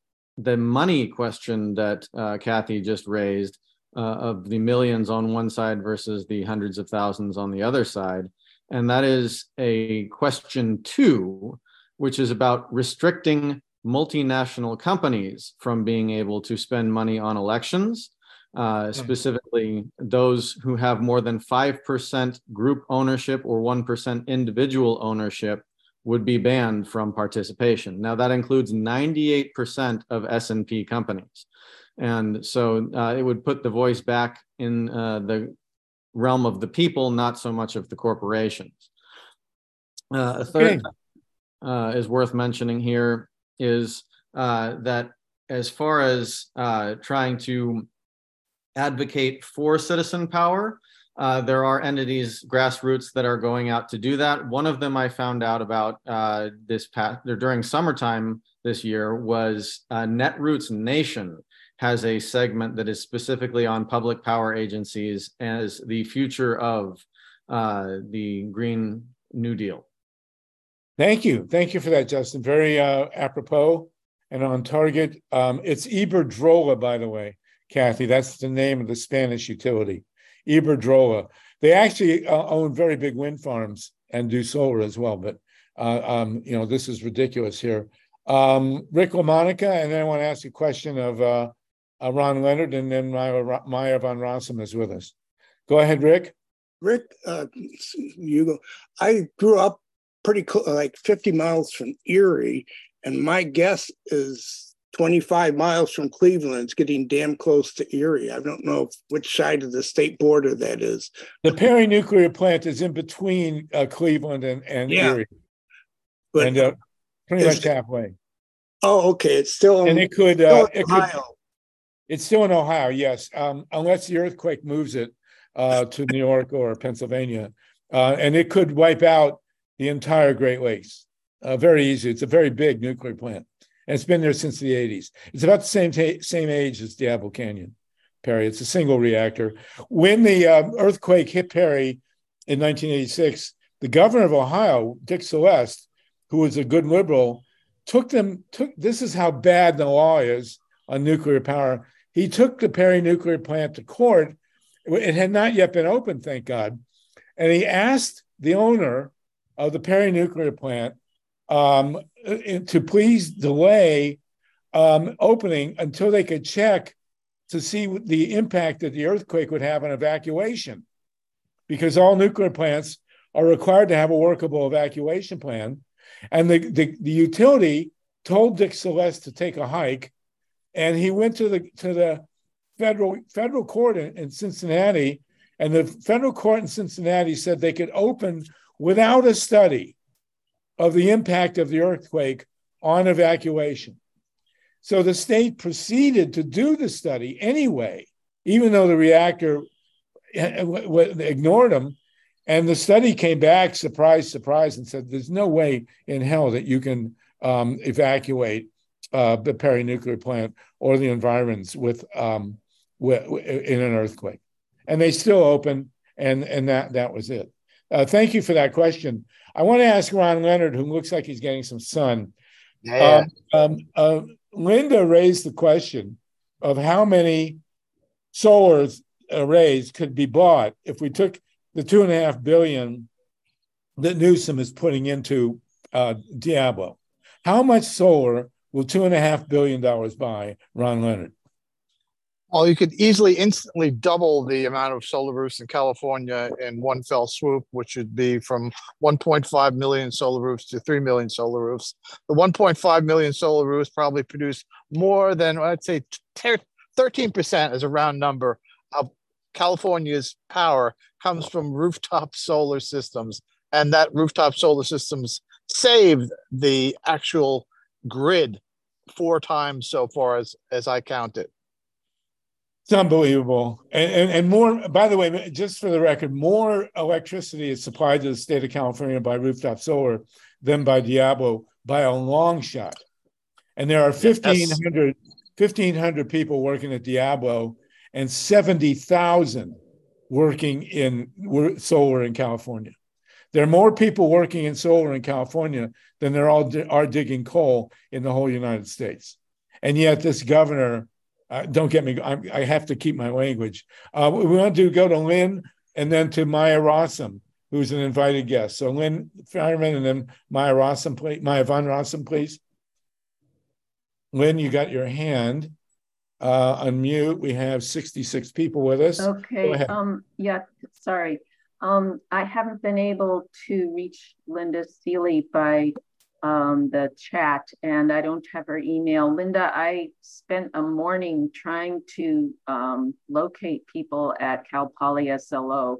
the money question that Cathy just raised. of the millions on one side versus the hundreds of thousands on the other side and that is a question two, which is about restricting multinational companies from being able to spend money on elections, uh, hmm. specifically those who have more than 5% group ownership or 1% individual ownership would be banned from participation. Now that includes 98% of S&P companies. And so uh, it would put the voice back in uh, the realm of the people, not so much of the corporations. Uh, a third uh, is worth mentioning here is uh, that as far as uh, trying to advocate for citizen power, uh, there are entities, grassroots, that are going out to do that. One of them I found out about uh, this past during summertime this year was Netroots Nation, has a segment that is specifically on public power agencies as the future of uh, the Green New Deal. Thank you. Thank you for that, Justin. Very uh, apropos and on target. Um, it's Iberdrola, by the way, Cathy. That's the name of the Spanish utility, Iberdrola. They actually uh, own very big wind farms and do solar as well. But uh, um, you know, this is ridiculous here. Um, Rick LaMonica, and then I want to ask a question of uh, uh, Ron Leonard, and then Maya von Rossum is with us. Go ahead, Rick. Rick, uh, you go. I grew up pretty like 50 miles from Erie, and my guess is 25 miles from Cleveland. It's getting damn close to Erie. I don't know which side of the state border that is. The Perry nuclear plant is in between uh, Cleveland and, and yeah. Erie, but and uh, pretty much halfway. Oh, okay. It's still and it could, uh, it could it's still in Ohio, yes, um, unless the earthquake moves it uh, to New York or Pennsylvania, uh, and it could wipe out the entire Great Lakes. Uh, very easy. It's a very big nuclear plant, and it's been there since the '80s. It's about the same same age as Diablo Canyon, Perry. It's a single reactor. When the um, earthquake hit Perry in 1986, the governor of Ohio, Dick Celeste, who was a good liberal, took them. Took this is how bad the law is on nuclear power he took the Perry nuclear plant to court. It had not yet been opened, thank God. And he asked the owner of the Perry nuclear plant um, to please delay um, opening until they could check to see the impact that the earthquake would have on evacuation. Because all nuclear plants are required to have a workable evacuation plan. And the, the, the utility told Dick Celeste to take a hike and he went to the to the federal federal court in, in Cincinnati, and the federal court in Cincinnati said they could open without a study of the impact of the earthquake on evacuation. So the state proceeded to do the study anyway, even though the reactor ignored them. And the study came back, surprise, surprise, and said, "There's no way in hell that you can um, evacuate uh, the Perry nuclear plant or the environs with, um, with in an earthquake." And they still open, and and that that was it. Uh, thank you for that question. I want to ask Ron Leonard, who looks like he's getting some sun. Yeah. Um, um, uh, Linda raised the question of how many solar arrays could be bought if we took the two and a half billion that Newsom is putting into uh, Diablo. How much solar will two and a half billion dollars buy, Ron Leonard? Well, you could easily instantly double the amount of solar roofs in California in one fell swoop, which would be from 1.5 million solar roofs to 3 million solar roofs. The 1.5 million solar roofs probably produce more than, I'd say, 13% as a round number of California's power comes from rooftop solar systems. And that rooftop solar systems saved the actual grid four times so far as, as I counted. It's unbelievable. And, and, and more, by the way, just for the record, more electricity is supplied to the state of California by rooftop solar than by Diablo by a long shot. And there are 1,500, 1,500 people working at Diablo and 70,000 working in solar in California. There are more people working in solar in California than there all are digging coal in the whole United States. And yet, this governor uh, don't get me. I, I, have to keep my language. Uh, we want to go to Lynn and then to Maya Rossum, who's an invited guest. So Lynn Feinerman and then Maya Rossum, please. Maya Von Rossum, please. Lynn, you got your hand. Uh, unmute. We have 66 people with us. Okay. Um, yeah, sorry. Um, I haven't been able to reach Linda Seeley by um, the chat and I don't have her email. Linda, I spent a morning trying to um, locate people at Cal Poly SLO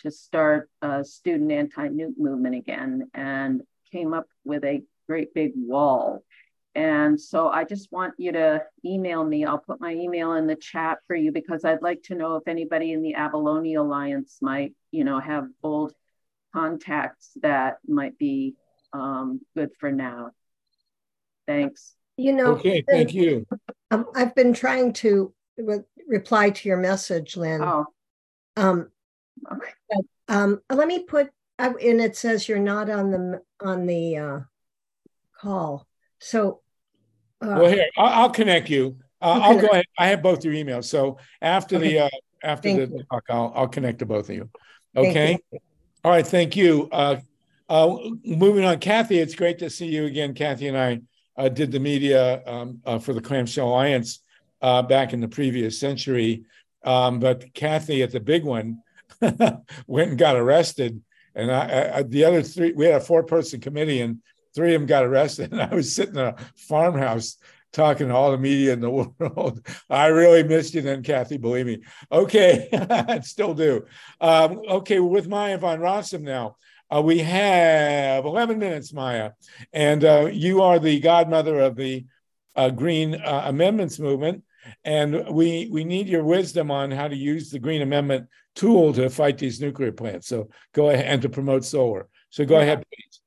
to start a student anti-nuke movement again and came up with a great big wall. And so I just want you to email me. I'll put my email in the chat for you because I'd like to know if anybody in the Abalone Alliance might, you know, have old contacts that might be um, good for now. Thanks. You know, okay, thank you. Um, I've been trying to re- reply to your message, Lynn. Oh. Um, okay. Um, let me put, and it says you're not on the on the uh, call. So, uh, well, here I'll, I'll connect you. Uh, I'll go ahead. I have both your emails. So after okay. the uh, after thank the talk, I'll I'll connect to both of you. Okay. You. All right. Thank you. Uh, uh, moving on, Cathy, it's great to see you again. Cathy and I uh, did the media um, uh, for the Clamshell Alliance uh, back in the previous century. Um, but Cathy at the big one [laughs] went and got arrested. And I, I, the other three, we had a four person committee and three of them got arrested. [laughs] And I was sitting in a farmhouse talking to all the media in the [laughs] world. I really missed you then, Cathy, believe me. Okay, I still do. Um, okay, with Maya Von Rossum now. Uh, we have 11 minutes, Maya, and uh, you are the godmother of the uh, Green uh, Amendments movement, and we we need your wisdom on how to use the Green Amendment tool to fight these nuclear plants. So go ahead and to promote solar. So go yeah. ahead, please.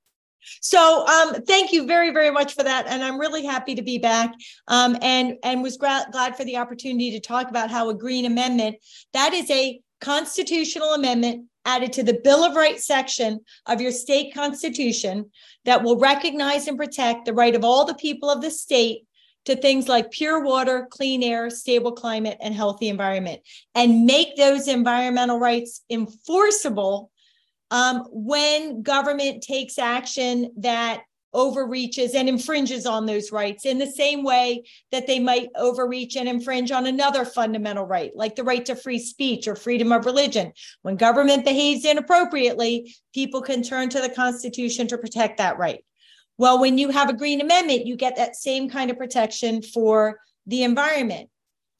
So um, thank you very, very much for that. And I'm really happy to be back um, and, and was gra- glad for the opportunity to talk about how a green amendment, that is a constitutional amendment added to the Bill of Rights section of your state constitution that will recognize and protect the right of all the people of the state to things like pure water, clean air, stable climate, and healthy environment, and make those environmental rights enforceable um, when government takes action that overreaches and infringes on those rights in the same way that they might overreach and infringe on another fundamental right, like the right to free speech or freedom of religion. When government behaves inappropriately, people can turn to the Constitution to protect that right. Well, when you have a Green Amendment, you get that same kind of protection for the environment.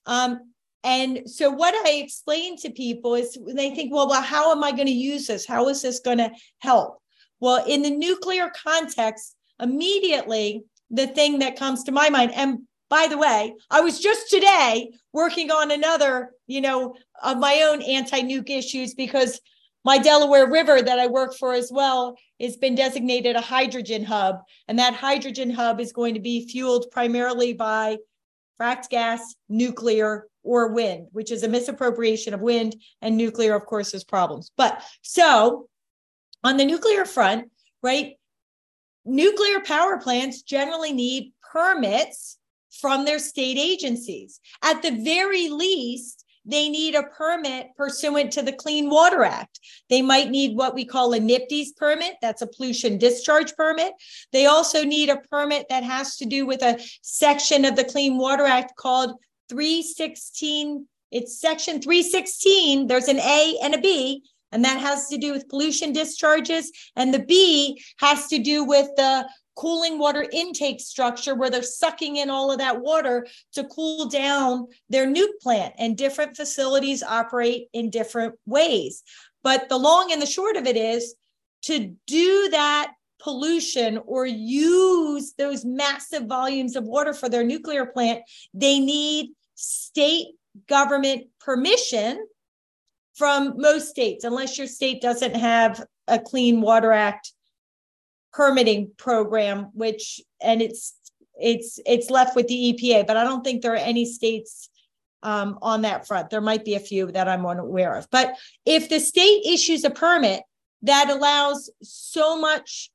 Um, and so, what I explain to people is they think, well, well, how am I going to use this? How is this going to help? Well, in the nuclear context, immediately the thing that comes to my mind and by the way i was just today working on another you know of my own anti-nuke issues because my Delaware River that I work for as well has been designated a hydrogen hub. And that hydrogen hub is going to be fueled primarily by fracked gas, nuclear, or wind, which is a misappropriation of wind and nuclear, of course, has problems. But so on the nuclear front, right, nuclear power plants generally need permits from their state agencies. At the very least, they need a permit pursuant to the Clean Water Act. They might need what we call a NPDES permit, that's a pollution discharge permit. They also need a permit that has to do with a section of the Clean Water Act called 316. It's section 316. There's an A and a B, and that has to do with pollution discharges. And the B has to do with the cooling water intake structure where they're sucking in all of that water to cool down their nuke plant. And different facilities operate in different ways. But the long and the short of it is to do that pollution or use those massive volumes of water for their nuclear plant, they need state government permission from most states, unless your state doesn't have a Clean Water Act permitting program, which and it's it's it's left with the EPA, but I don't think there are any states um, on that front. There might be a few that I'm unaware of. But if the state issues a permit that allows so much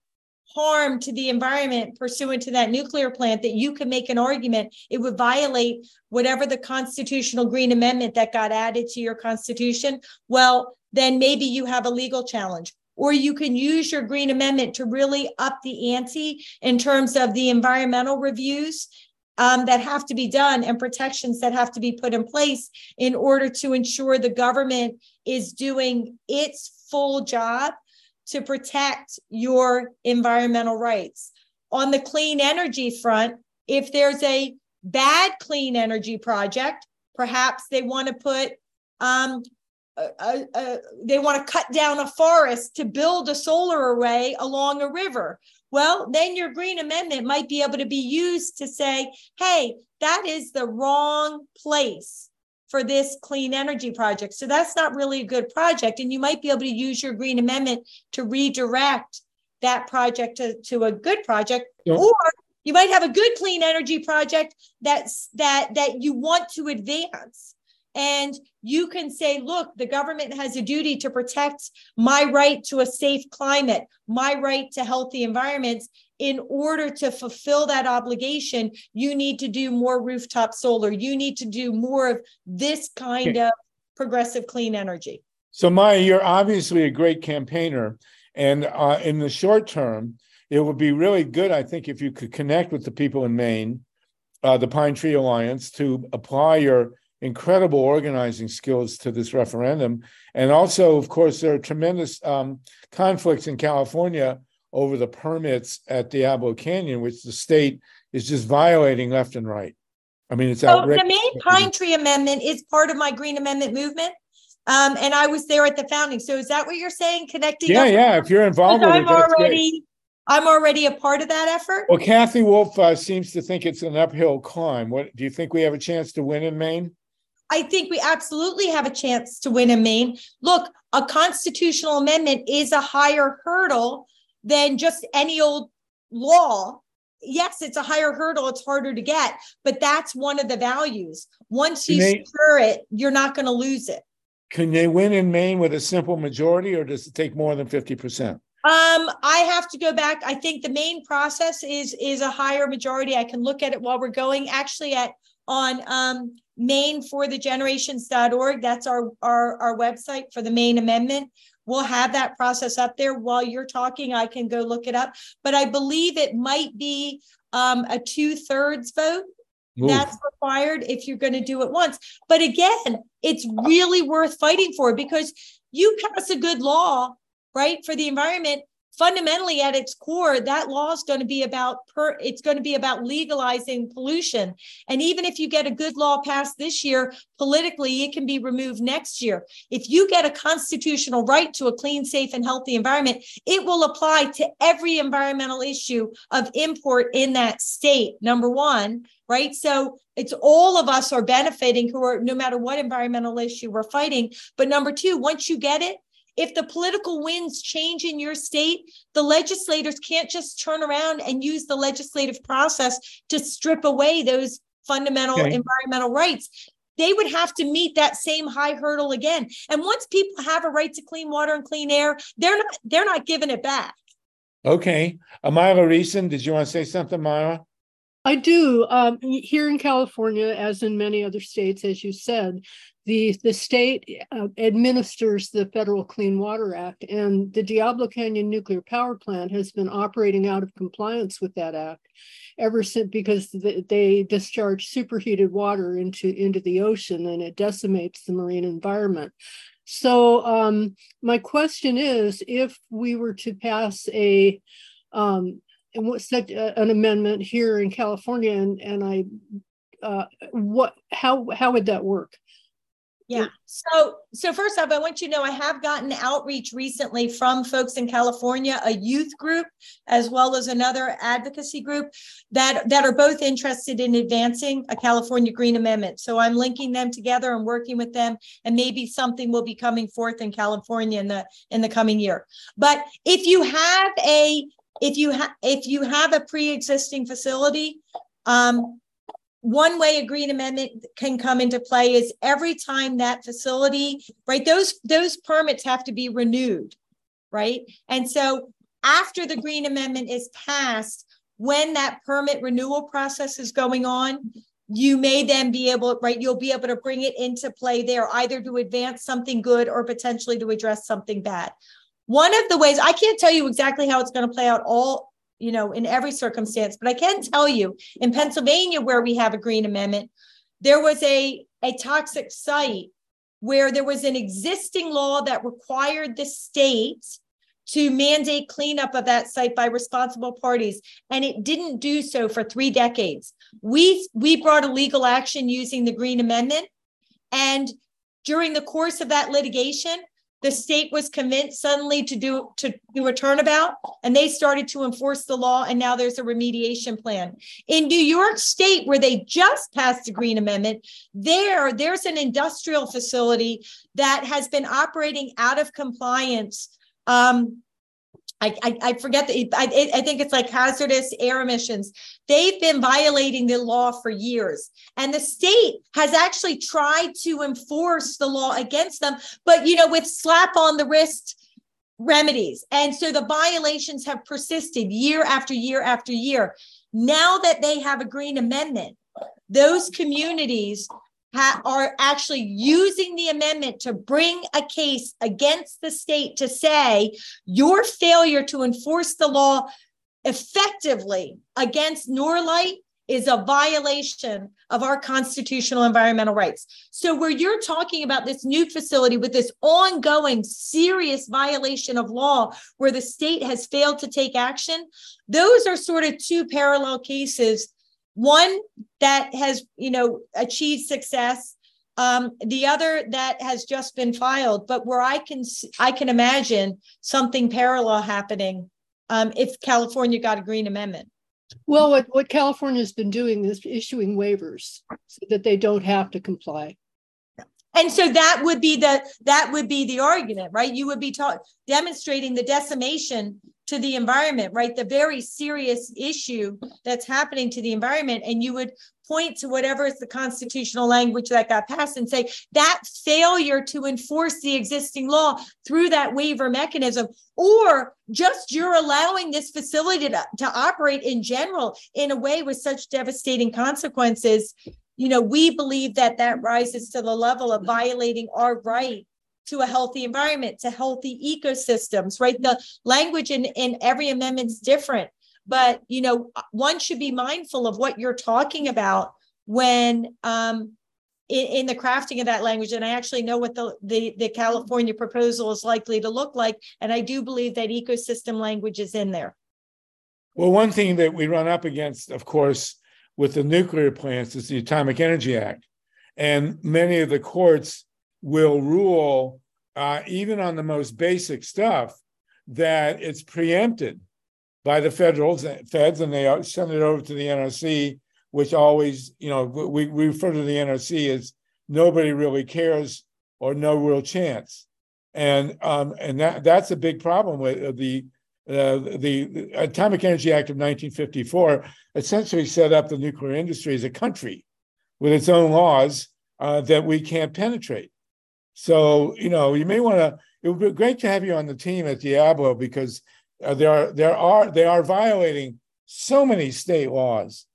harm to the environment pursuant to that nuclear plant that you can make an argument it would violate whatever the constitutional green amendment that got added to your constitution. Well then maybe you have a legal challenge. Or you can use your green amendment to really up the ante in terms of the environmental reviews um, that have to be done and protections that have to be put in place in order to ensure the government is doing its full job to protect your environmental rights. On the clean energy front, if there's a bad clean energy project, perhaps they want to put um, a, they want to cut down a forest to build a solar array along a river. Well, then your green amendment might be able to be used to say, hey, that is the wrong place for this clean energy project. So that's not really a good project. And you might be able to use your green amendment to redirect that project to, to a good project. Yep. Or you might have a good clean energy project that's that that you want to advance. And you can say, look, the government has a duty to protect my right to a safe climate, my right to healthy environments in order to fulfill that obligation, you need to do more rooftop solar. You need to do more of this kind of progressive clean energy. So, Maya, you're obviously a great campaigner. And uh, in the short term, it would be really good, I think, if you could connect with the people in Maine, uh, the Pine Tree Alliance, to apply your incredible organizing skills to this referendum. And also, of course, there are tremendous um, conflicts in California over the permits at Diablo Canyon, which the state is just violating left and right. I mean, it's so outrageous. the Maine Pine Tree Amendment is part of my Green Amendment movement. Um, and I was there at the founding. So is that what you're saying? Connecting? Yeah, yeah. If you're involved with I'm it, already, great. I'm already a part of that effort. Well, Cathy Wolf uh, seems to think it's an uphill climb. What do you think we have a chance to win in Maine? I think we absolutely have a chance to win in Maine. Look, a constitutional amendment is a higher hurdle than just any old law. Yes, it's a higher hurdle, it's harder to get, but that's one of the values. Once you they, secure it, you're not going to lose it. Can they win in Maine with a simple majority or does it take more than 50%? Um, I have to go back. I think the Maine process is is a higher majority. I can look at it while we're going. Actually, at on um, Maine for the generations.org. That's our, our, our website for the Maine Amendment. We'll have that process up there while you're talking. I can go look it up, but I believe it might be um, a two thirds vote. Ooh. That's required if you're going to do it once. But again, it's really worth fighting for because you pass a good law, right, for the environment fundamentally at its core that law is going to be about per it's going to be about legalizing pollution. And even if you get a good law passed this year politically it can be removed next year. If you get a constitutional right to a clean safe and healthy environment it will apply to every environmental issue of import in that state number 1 right? So it's all of us are benefiting who are no matter what environmental issue we're fighting. But number 2 once you get it if the political winds change in your state, the legislators can't just turn around and use the legislative process to strip away those fundamental okay. environmental rights. They would have to meet that same high hurdle again. And once people have a right to clean water and clean air, they're not they're not giving it back. Okay. Amira Reson, did you want to say something, Myra? I do. Um, here in California, as in many other states, as you said, the, the state uh, administers the Federal Clean Water Act, and the Diablo Canyon Nuclear Power Plant has been operating out of compliance with that act ever since because they discharge superheated water into, into the ocean and it decimates the marine environment. So um, my question is, if we were to pass a um, such an amendment here in California, and and I, uh, what how how would that work? Yeah. So, so first off, I want you to know I have gotten outreach recently from folks in California, a youth group, as well as another advocacy group that that are both interested in advancing a California Green Amendment. So I'm linking them together and working with them, and maybe something will be coming forth in California in the in the coming year. But if you have a if you have if you have a pre-existing facility, um, one way a green amendment can come into play is every time that facility, right? Those those permits have to be renewed, right? And so after the green amendment is passed, when that permit renewal process is going on, you may then be able, right? You'll be able to bring it into play there, either to advance something good or potentially to address something bad. One of the ways I can't tell you exactly how it's going to play out all you know, in every circumstance. But I can tell you in Pennsylvania, where we have a green amendment, there was a, a toxic site where there was an existing law that required the state to mandate cleanup of that site by responsible parties and it didn't do so for 3 decades we we brought a legal action using the green amendment and during the course of that litigation the state was convinced suddenly to do to do a turnabout and they started to enforce the law and now there's a remediation plan. In new york state where they just passed the green amendment there there's an industrial facility that has been operating out of compliance um, I, I, I forget that I, I think it's like hazardous air emissions. They've been violating the law for years, and the state has actually tried to enforce the law against them, but you know, with slap on the wrist remedies. And so the violations have persisted year after year after year. Now that they have a green amendment, those communities ha- are actually using the amendment to bring a case against the state to say your failure to enforce the law effectively against Norlite is a violation of our constitutional environmental rights. So, where you're talking about this new facility with this ongoing serious violation of law where the state has failed to take action, those are sort of two parallel cases one that has you know achieved success um, the other that has just been filed but where i can i can imagine something parallel happening um, if california got a green amendment. Well what, what california has been doing is issuing waivers so that they don't have to comply. And so that would be the that would be the argument right? You would be ta- demonstrating the decimation to the environment, right? The very serious issue that's happening to the environment. And you would point to whatever is the constitutional language that got passed and say that failure to enforce the existing law through that waiver mechanism, or just you're allowing this facility to, to operate in general in a way with such devastating consequences. You know, we believe that that rises to the level of violating our right to a healthy environment, to healthy ecosystems, right? The language in, in every amendment is different, but you know, one should be mindful of what you're talking about when um, in, in, the crafting of that language. And I actually know what the, the, the California proposal is likely to look like. And I do believe that ecosystem language is in there. Well, one thing that we run up against, of course, with the nuclear plants is the Atomic Energy Act. And many of the courts will rule, uh, even on the most basic stuff, that it's preempted by the federals, feds, and they send it over to the NRC, which always, you know, we, we refer to the NRC as nobody really cares or no real chance. and um, and that that's a big problem with uh, the uh, the Atomic Energy Act of 1954 essentially set up the nuclear industry as a country with its own laws uh, that we can't penetrate. So you know, you may want to. It would be great to have you on the team at Diablo because uh, there are there are they are violating so many state laws.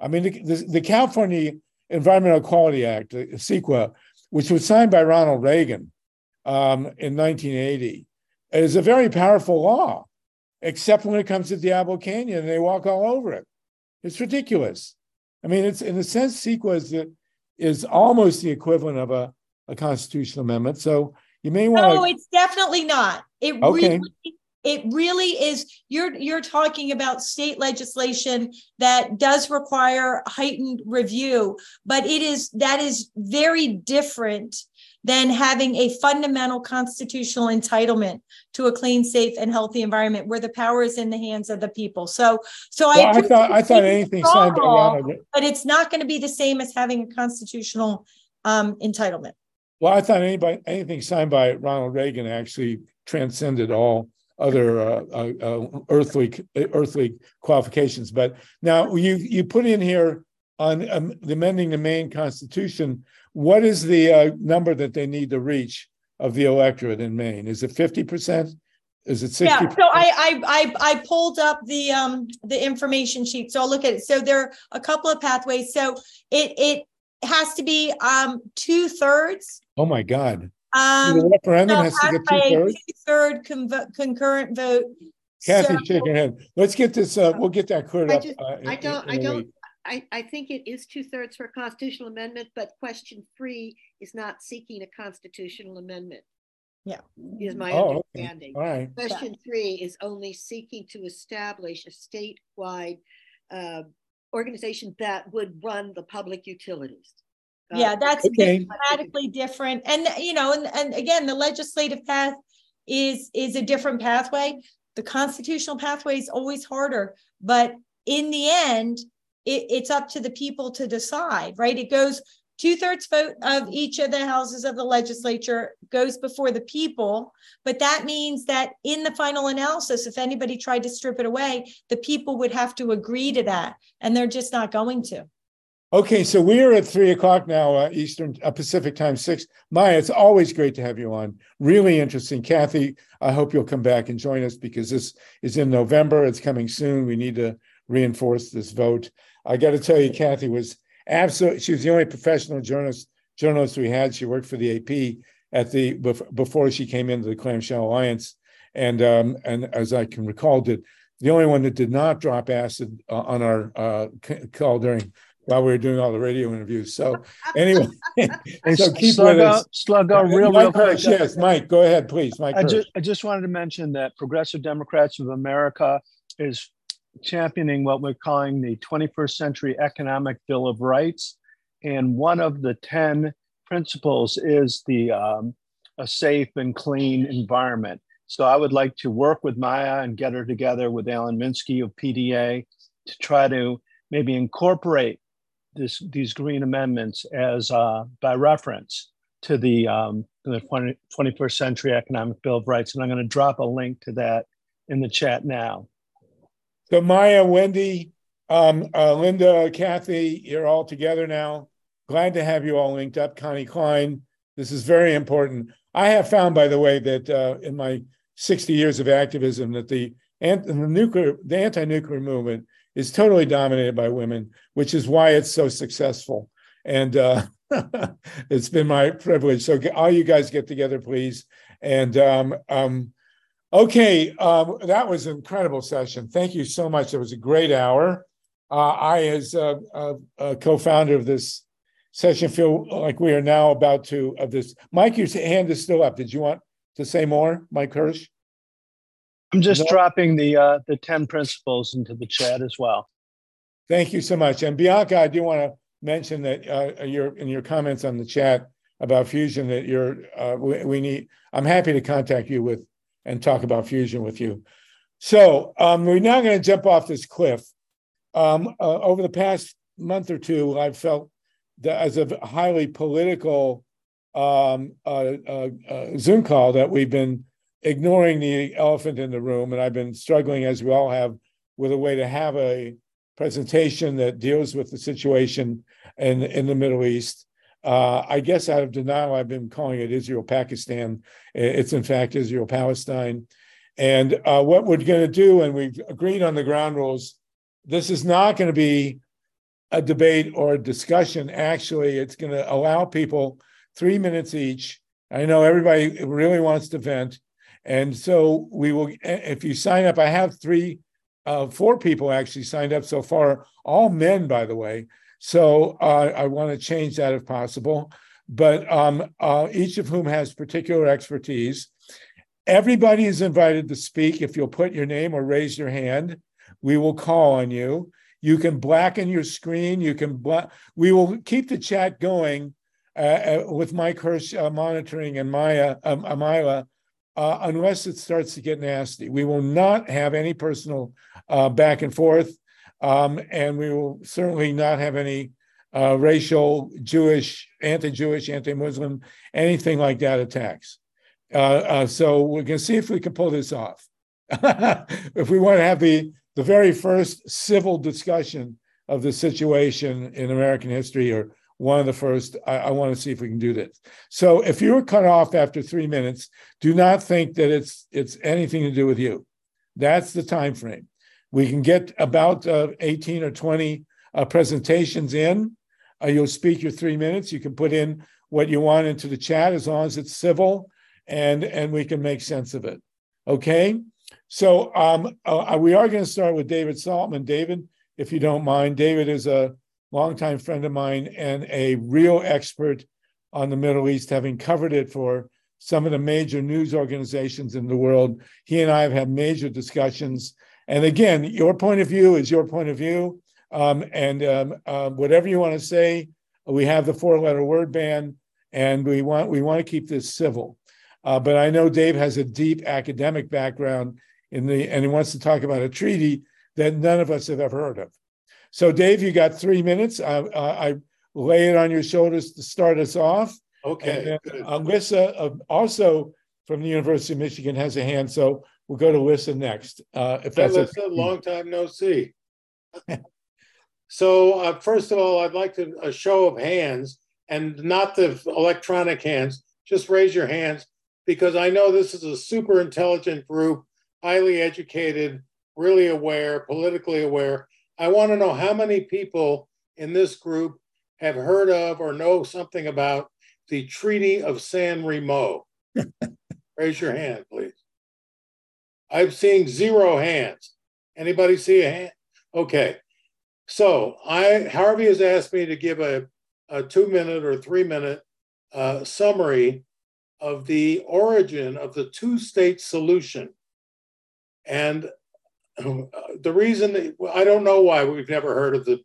I mean, the, the, the California Environmental Quality Act, CEQA, which was signed by Ronald Reagan um, in 1980, is a very powerful law, except when it comes to Diablo Canyon and they walk all over it. It's ridiculous. I mean, it's in a sense, CEQA is, the, is almost the equivalent of a, a constitutional amendment. So you may want. No, it's definitely not. It okay. really it really is you're you're talking about state legislation that does require heightened review but it is that is very different than having a fundamental constitutional entitlement to a clean safe and healthy environment where the power is in the hands of the people so so well, I, I thought i thought anything by but it's not going to be the same as having a constitutional um, entitlement well i thought anybody anything signed by ronald reagan actually transcended all other uh, uh, uh, earthly earthly qualifications. But now you you put in here on um, amending the Maine Constitution. What is the uh, number that they need to reach of the electorate in Maine? Is it fifty percent? Is it 60 Yeah, so I, I I I pulled up the um the information sheet. So I'll look at it. So there are a couple of pathways. So it it has to be um two thirds. Oh my God. Um, the referendum has to get two-thirds? two third concurrent vote. Cathy, so, shake your head. Let's get this. Uh, we'll get that cleared I up. Just, uh, I don't. I don't. I, I think it is two thirds for a constitutional amendment, but question three is not seeking a constitutional amendment. Yeah, is my oh, understanding. Okay. All right. Question yeah. three is only seeking to establish a statewide uh, organization that would run the public utilities yeah that's okay. dramatically different. And you know and, and again the legislative path is is a different pathway. The constitutional pathway is always harder but in the end it, it's up to the people to decide right? It goes two-thirds vote of each of the houses of the legislature goes before the people but that means that in the final analysis if anybody tried to strip it away the people would have to agree to that and they're just not going to Okay, so we are at three o'clock now, uh, Eastern uh, Pacific time six. Maya, it's always great to have you on. Really interesting, Cathy. I hope you'll come back and join us because this is in November. It's coming soon. We need to reinforce this vote. I got to tell you, Cathy was absolutely. She was the only professional journalist journalist we had. She worked for the AP at the before she came into the Clamshell Alliance, and um, and as I can recall, did the only one that did not drop acid uh, on our uh, call during while we were doing all the radio interviews. So anyway, [laughs] [laughs] so keep slug with out, us. Slug out real, Mike real quick. Yes, Mike, go ahead, please. Mike I just, I just wanted to mention that Progressive Democrats of America is championing what we're calling the 21st Century Economic Bill of Rights. And one of the 10 principles is the um, a safe and clean environment. So I would like to work with Maya and get her together with Alan Minsky of PDA to try to maybe incorporate this, these green amendments as uh, by reference to the, um, the 20, 21st Century Economic Bill of Rights. And I'm going to drop a link to that in the chat now. So Maya, Wendi, um, uh, Linda, Cathy, you're all together now. Glad to have you all linked up. Connie Klein, this is very important. I have found, by the way, that uh, in my 60 years of activism, that the, and the nuclear, the anti-nuclear movement is totally dominated by women, which is why it's so successful. And uh, [laughs] it's been my privilege. So all you guys get together, please. And um, um, okay, um, that was an incredible session. Thank you so much. It was a great hour. Uh, I, as a, a, a, co-founder of this session, feel like we are now about to of this. Mike, your hand is still up. Did you want to say more, Mike Hersh? I'm just no. dropping the uh, the 10 principles into the chat as well. Thank you so much. And Bianca, I do want to mention that uh, your in your comments on the chat about fusion that you're uh, we, we, need. I'm happy to contact you with and talk about fusion with you. So um, we're now going to jump off this cliff. Um, uh, over the past month or two, I've felt that as a highly political um, uh, uh, uh, Zoom call that we've been ignoring the elephant in the room, and I've been struggling, as we all have, with a way to have a presentation that deals with the situation in in the Middle East. Uh, I guess out of denial, I've been calling it Israel Pakistan. It's in fact Israel Palestine. And uh, what we're going to do, and we've agreed on the ground rules, this is not going to be a debate or a discussion. Actually, it's going to allow people three minutes each. I know everybody really wants to vent. And so we will, if you sign up, I have three, uh, four people actually signed up so far, all men, by the way. So uh, I want to change that if possible. But um, uh, each of whom has particular expertise. Everybody is invited to speak. If you'll put your name or raise your hand, we will call on you. You can blacken your screen. You can bla- we will keep the chat going uh, uh with Mike Hersh uh, monitoring and Maya um, Amila, uh, unless it starts to get nasty. We will not have any personal uh, back and forth, um, and we will certainly not have any uh, racial, Jewish, anti-Jewish, anti-Muslim, anything like that attacks. so we're going to see if we can pull this off. [laughs] if we want to have the the very first civil discussion of the situation in American history, or one of the first. I, I, want to see if we can do this. So, if you're cut off after three minutes, do not think that it's it's anything to do with you. That's the time frame. We can get about uh, 18 or 20 uh, presentations in. Uh, you'll speak your three minutes. You can put in what you want into the chat as long as it's civil, and and we can make sense of it. Okay. So um, uh, we are going to start with David Saltman. David, if you don't mind, David is a longtime friend of mine and a real expert on the Middle East, having covered it for some of the major news organizations in the world. He and I have had major discussions. And again, your point of view is your point of view. Um, and um, uh, whatever you want to say, we have the four-letter word ban, and we want we want to keep this civil. Uh, but I know Dave has a deep academic background in the, and he wants to talk about a treaty that none of us have ever heard of. So, Dave, you got three minutes. I, I lay it on your shoulders to start us off. Okay. Alyssa, uh, also from the University of Michigan, has a hand. So we'll go to Alyssa next. Uh, if that's Alyssa, okay. long time no see. [laughs] so, uh, first of all, I'd like to a show of hands, and not the electronic hands. Just raise your hands because I know this is a super intelligent group highly educated, really aware, politically aware. I want to know how many people in this group have heard of or know something about the Treaty of San Remo. [laughs] Raise your hand, please. I'm seeing zero hands. Anybody see a hand? Okay. So I Harvey has asked me to give a, a two minute or three minute uh, summary of the origin of the two state solution and [clears throat] the reason I don't know why we've never heard of the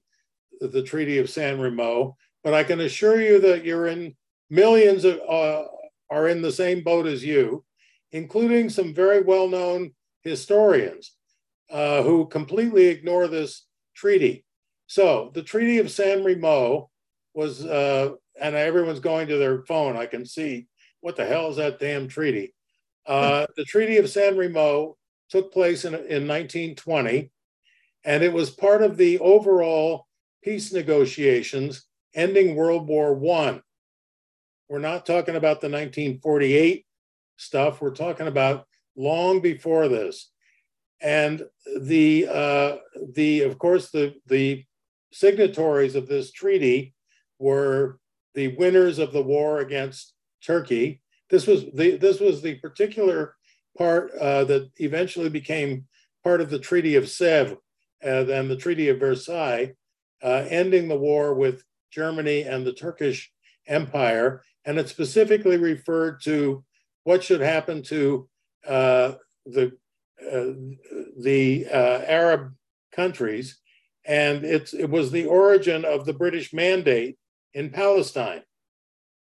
the Treaty of San Remo, but I can assure you that you're in millions of uh, are in the same boat as you, including some very well-known historians uh, who completely ignore this treaty. So the Treaty of San Remo was, uh, and everyone's going to their phone. I can see what the hell is that damn treaty? Uh, the Treaty of San Remo took place in, in 1920, and it was part of the overall peace negotiations ending World War I. We're not talking about the 1948 stuff, we're talking about long before this. And the, uh, the of course, the, the signatories of this treaty were the winners of the war against Turkey. This was the, this was the particular part uh, that eventually became part of the Treaty of Sèvres and then the Treaty of Versailles, uh, ending the war with Germany and the Turkish Empire. And it specifically referred to what should happen to uh, the, uh, the uh, Arab countries. And it's, it was the origin of the British mandate in Palestine.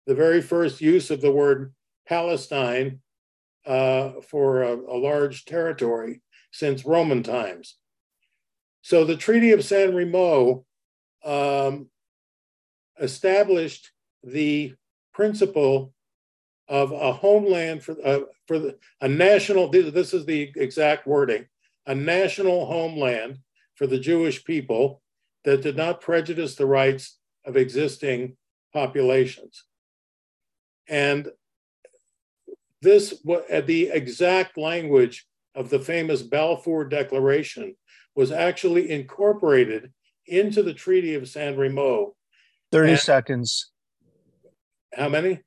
The very first use of the word Palestine uh, for a, a, large territory since Roman times. So the Treaty of San Remo um, established the principle of a homeland for uh, for the, a national. This is the exact wording: a national homeland for the Jewish people that did not prejudice the rights of existing populations. And this, the exact language of the famous Balfour Declaration was actually incorporated into the Treaty of San Remo. 30 and seconds. How many?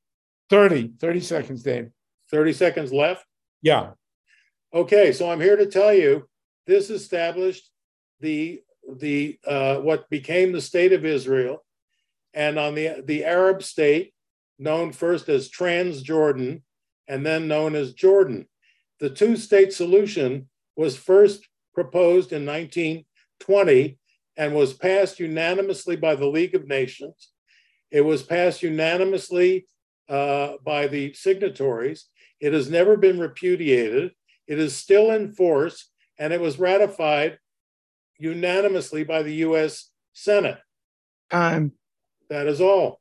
30, 30 seconds, Dave. 30 seconds left? Yeah. Okay, so I'm here to tell you this established the the uh, what became the state of Israel, and on the the Arab state, known first as Transjordan and then known as Jordan. The two state solution was first proposed in 1920 and was passed unanimously by the League of Nations. It was passed unanimously uh, by the signatories. It has never been repudiated. It is still in force, and it was ratified unanimously by the US Senate. Time. That is all.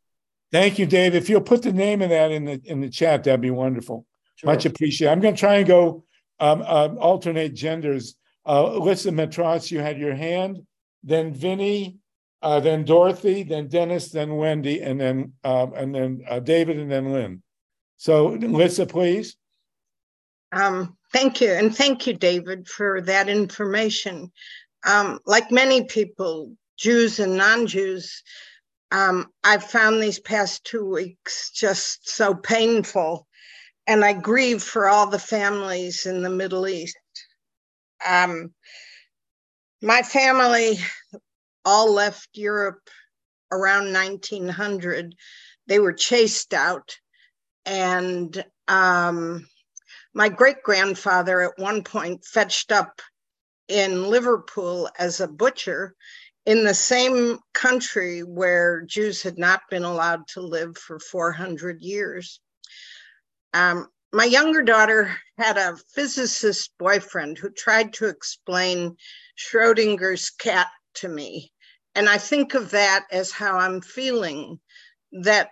Thank you, Dave. If you'll put the name of that in the in the chat, that'd be wonderful. Sure. Much appreciated. I'm going to try and go um, uh, alternate genders. Uh, Alyssa Matross, you had your hand, then Vinnie, uh, then Dorothy, then Dennis, then Wendi, and then um, and then uh, David, and then Lynn. So, Alyssa, please. Um, thank you, and thank you, David, for that information. Um, like many people, Jews and non-Jews, um, I've found these past two weeks just so painful, and I grieve for all the families in the Middle East. Um, my family all left Europe around 1900. They were chased out, and um, my great grandfather at one point fetched up in Liverpool as a butcher in the same country where Jews had not been allowed to live for 400 years. Um, my younger daughter had a physicist boyfriend who tried to explain Schrodinger's cat to me. And I think of that as how I'm feeling that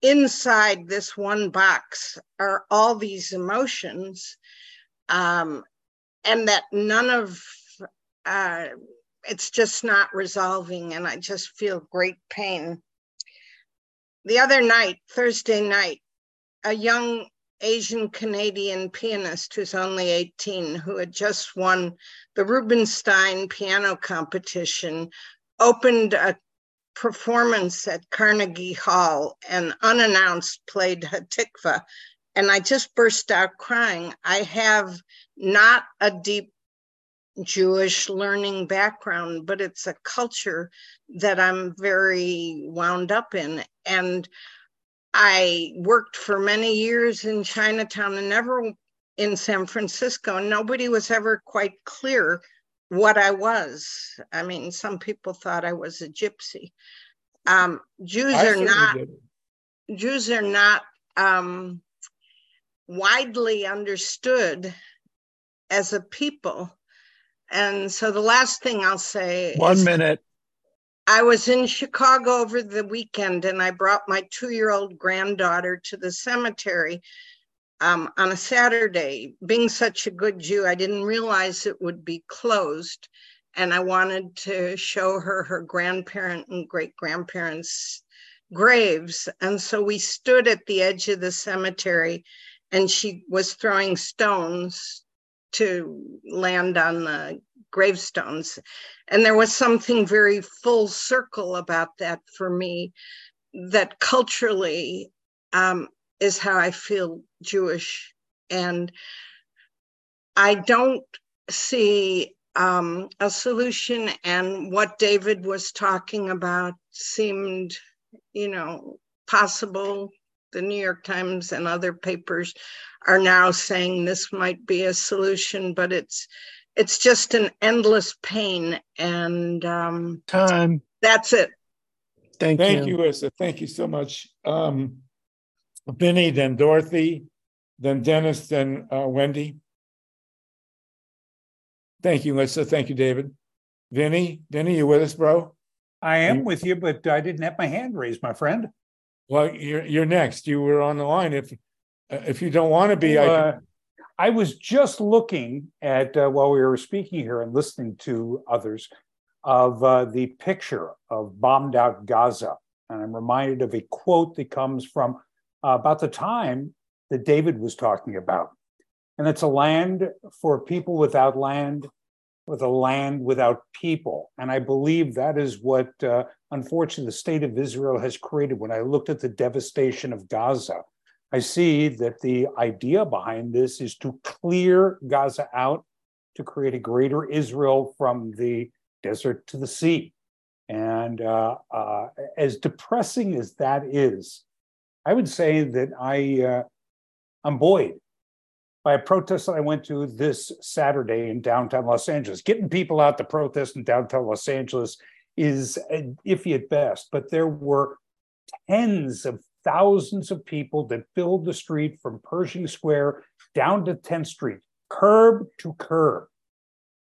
inside this one box are all these emotions, um, and that none of uh, it's just not resolving, and I just feel great pain. The other night, Thursday night, a young Asian Canadian pianist who's only 18, who had just won the Rubinstein piano competition, opened a performance at Carnegie Hall and unannounced played Hatikva. And I just burst out crying. I have not a deep Jewish learning background, but it's a culture that I'm very wound up in. And I worked for many years in Chinatown and never in San Francisco. And nobody was ever quite clear what I was. I mean, some people thought I was a gypsy. Um, Jews are not Jews are not um, widely understood as a people. And so the last thing I'll say one minute. I was in Chicago over the weekend and I brought my two year old granddaughter to the cemetery um, on a Saturday. Being such a good Jew, I didn't realize it would be closed. And I wanted to show her her grandparent and great grandparents' graves. And so we stood at the edge of the cemetery and she was throwing stones to land on the gravestones. And there was something very full circle about that for me that culturally um, is how I feel Jewish. And I don't see um, a solution. And what David was talking about seemed, you know, possible. The New York Times and other papers are now saying this might be a solution, but it's it's just an endless pain. And um, time. That's it. Thank, you. Thank you. you, Issa. Thank you so much. Um, Vinnie, then Dorothy, then Dennis, then uh, Wendi. Thank you, Lisa. Thank you, David. Vinnie, Vinnie, you with us, bro? I am you, with you, but I didn't have my hand raised, my friend. Well, you're you're next. You were on the line. If Uh, if you don't want to be, I, Uh, I was just looking at, uh, while we were speaking here and listening to others, of uh, the picture of bombed out Gaza. And I'm reminded of a quote that comes from uh, about the time that David was talking about. And it's a land for people without land, with a land without people. And I believe that is what, uh, unfortunately, the state of Israel has created. When I looked at the devastation of Gaza, I see that the idea behind this is to clear Gaza out, to create a greater Israel from the desert to the sea. And uh, uh, as depressing as that is, I would say that I, uh, I'm buoyed by a protest that I went to this Saturday in downtown Los Angeles. Getting people out to protest in downtown Los Angeles is iffy at best, but there were tens of thousands of people that filled the street from Pershing Square down to 10th Street, curb to curb.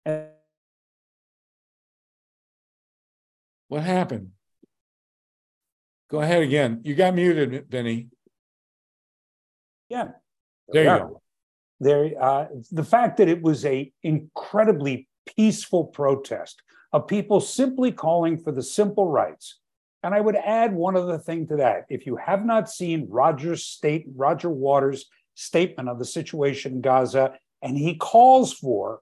And what happened? Go ahead again. You got muted, Vinnie. Yeah. There you Yeah. go. There, uh, the fact that it was a incredibly peaceful protest of people simply calling for the simple rights. And I would add one other thing to that. If you have not seen Roger's state, Roger Waters' statement of the situation in Gaza, and he calls for,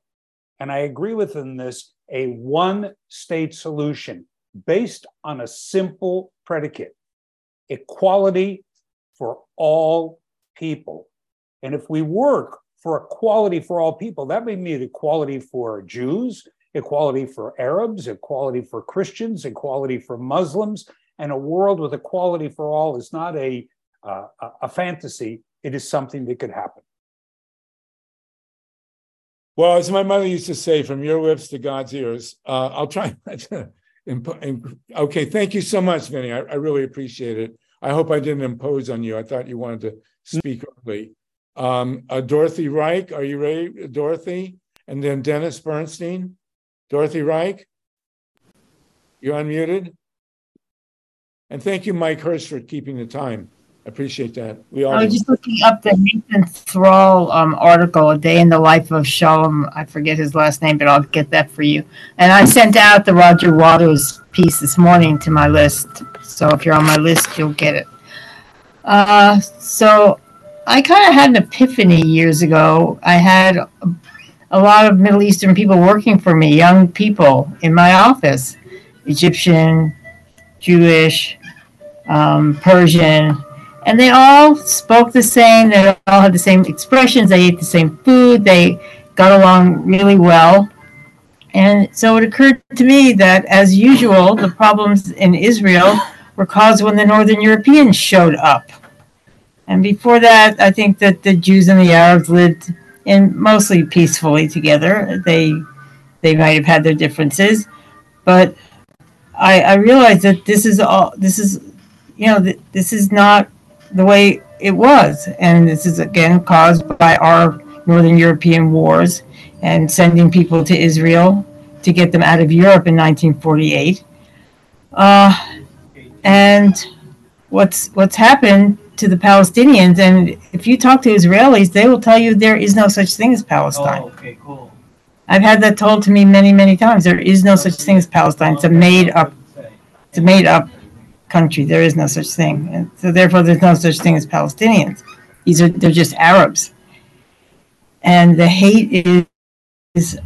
and I agree with him this, a one state solution based on a simple predicate equality for all people. And if we work for equality for all people, that may mean equality for Jews, equality for Arabs, equality for Christians, equality for Muslims, and a world with equality for all is not a, uh, a- fantasy. It is something that could happen. Well, as my mother used to say, from your lips to God's ears, uh, I'll try. [laughs] okay, thank you so much, Vinnie. I, I really appreciate it. I hope I didn't impose on you. I thought you wanted to speak early. Um, uh, Dorothy Reik, are you ready, Dorothy? And then Dennis Bernstein. Dorothy Reik, you're unmuted. And thank you, Mike Hersh, for keeping the time. I appreciate that. We all I was just looking up the Nathan Thrall um, article, A Day in the Life of Shalom. I forget his last name, but I'll get that for you. And I sent out the Roger Waters piece this morning to my list. So if you're on my list, you'll get it. Uh, so I kind of had an epiphany years ago. I had a, lot of Middle Eastern people working for me, young people in my office Egyptian, Jewish, um, Persian, and they all spoke the same. They all had the same expressions. They ate the same food. They got along really well. And so it occurred to me that, as usual, the problems in Israel were caused when the Northern Europeans showed up. And before that, I think that the Jews and the Arabs lived in mostly peacefully together. They they might have had their differences, but I, I realized that this is all this is you know th- this is not the way it was and this is again caused by our northern european wars and sending people to israel to get them out of europe in 1948 uh, and what's what's happened to the palestinians and if you talk to israelis they will tell you there is no such thing as palestine oh, okay, cool. I've had that told to me many, many times. There is no such thing as Palestine. It's a made up, it's a made up country. There is no such thing. And so therefore, there's no such thing as Palestinians. These are they're just Arabs, and the hate is, is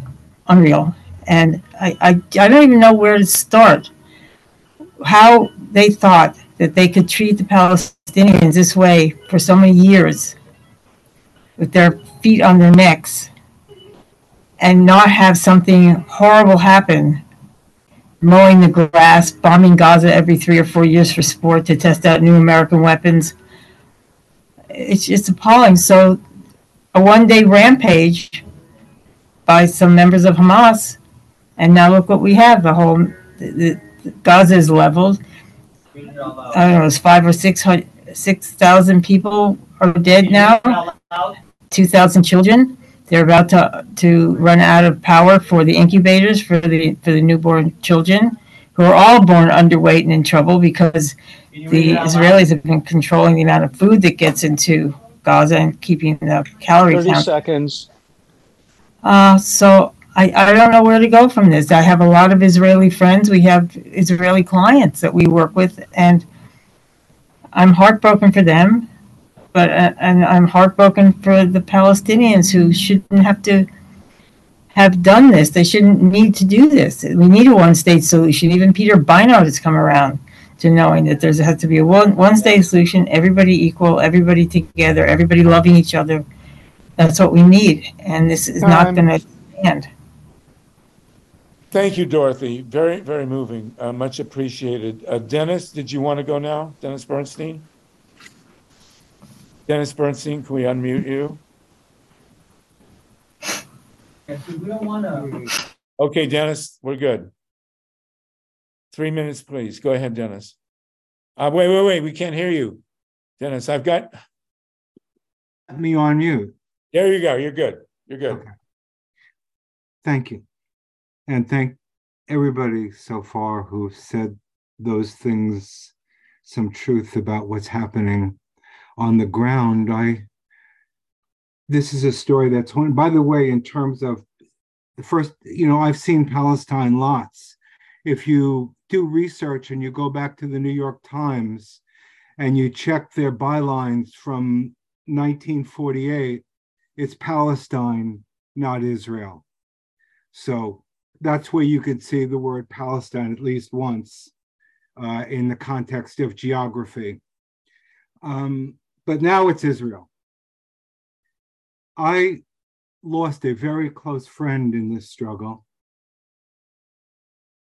unreal. And I, I I don't even know where to start. How they thought that they could treat the Palestinians this way for so many years, with their feet on their necks and not have something horrible happen mowing the grass, bombing Gaza every three or four years for sport to test out new American weapons. It's just appalling. So, a one day rampage by some members of Hamas, and now look what we have. The whole the, the, Gaza is leveled. I don't know, it's five or six hundred, six thousand people are dead now. Two thousand children. They're about to to run out of power for the incubators for the for the newborn children, who are all born underweight and in trouble because the Israelis have been controlling the amount of food that gets into Gaza and keeping the calorie 30 count. seconds. Uh, so I, I don't know where to go from this. I have a lot of Israeli friends. We have Israeli clients that we work with, and I'm heartbroken for them. But uh, and I'm heartbroken for the Palestinians who shouldn't have to have done this. They shouldn't need to do this. We need a one-state solution. Even Peter Beinart has come around to knowing that there has to be a one one-state solution. Everybody equal, everybody together, everybody loving each other. That's what we need, and this is not going to stand. Thank you, Dorothy. Very, very moving. Uh, much appreciated. Uh, Dennis, did you want to go now? Dennis Bernstein? Dennis Bernstein, can we unmute you? We don't want to. Okay, Dennis, we're good. Three minutes, please. Go ahead, Dennis. Uh, wait, wait, wait. We can't hear you. Dennis, I've got, Me on mute. there you go. You're good. You're good. Thank you. And thank everybody so far who said those things, some truth about what's happening on the ground. I this is a story that's one by the way, in terms of the first, you know, I've seen Palestine lots. If you do research and you go back to the New York Times and you check their bylines from 1948, it's Palestine, not Israel. So that's where you could see the word Palestine at least once uh, in the context of geography. Um, but now it's Israel. I lost a very close friend in this struggle.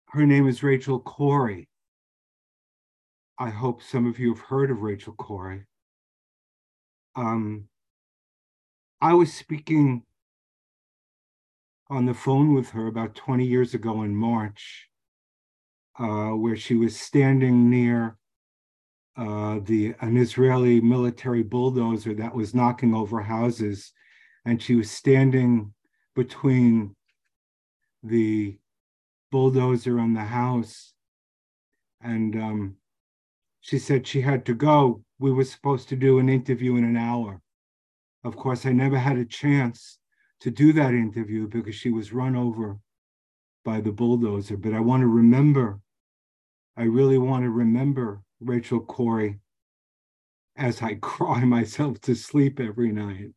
Her name is Rachel Corrie. I hope some of you have heard of Rachel Corrie. Um, I was speaking on the phone with her about 20 years ago in March, uh, where she was standing near uh, the an Israeli military bulldozer that was knocking over houses, and she was standing between the bulldozer and the house, and um, she said she had to go. We were supposed to do an interview in an hour. Of course, I never had a chance to do that interview because she was run over by the bulldozer. But I want to remember, I really want to remember Rachel Corrie as I [laughs] cry myself to sleep every night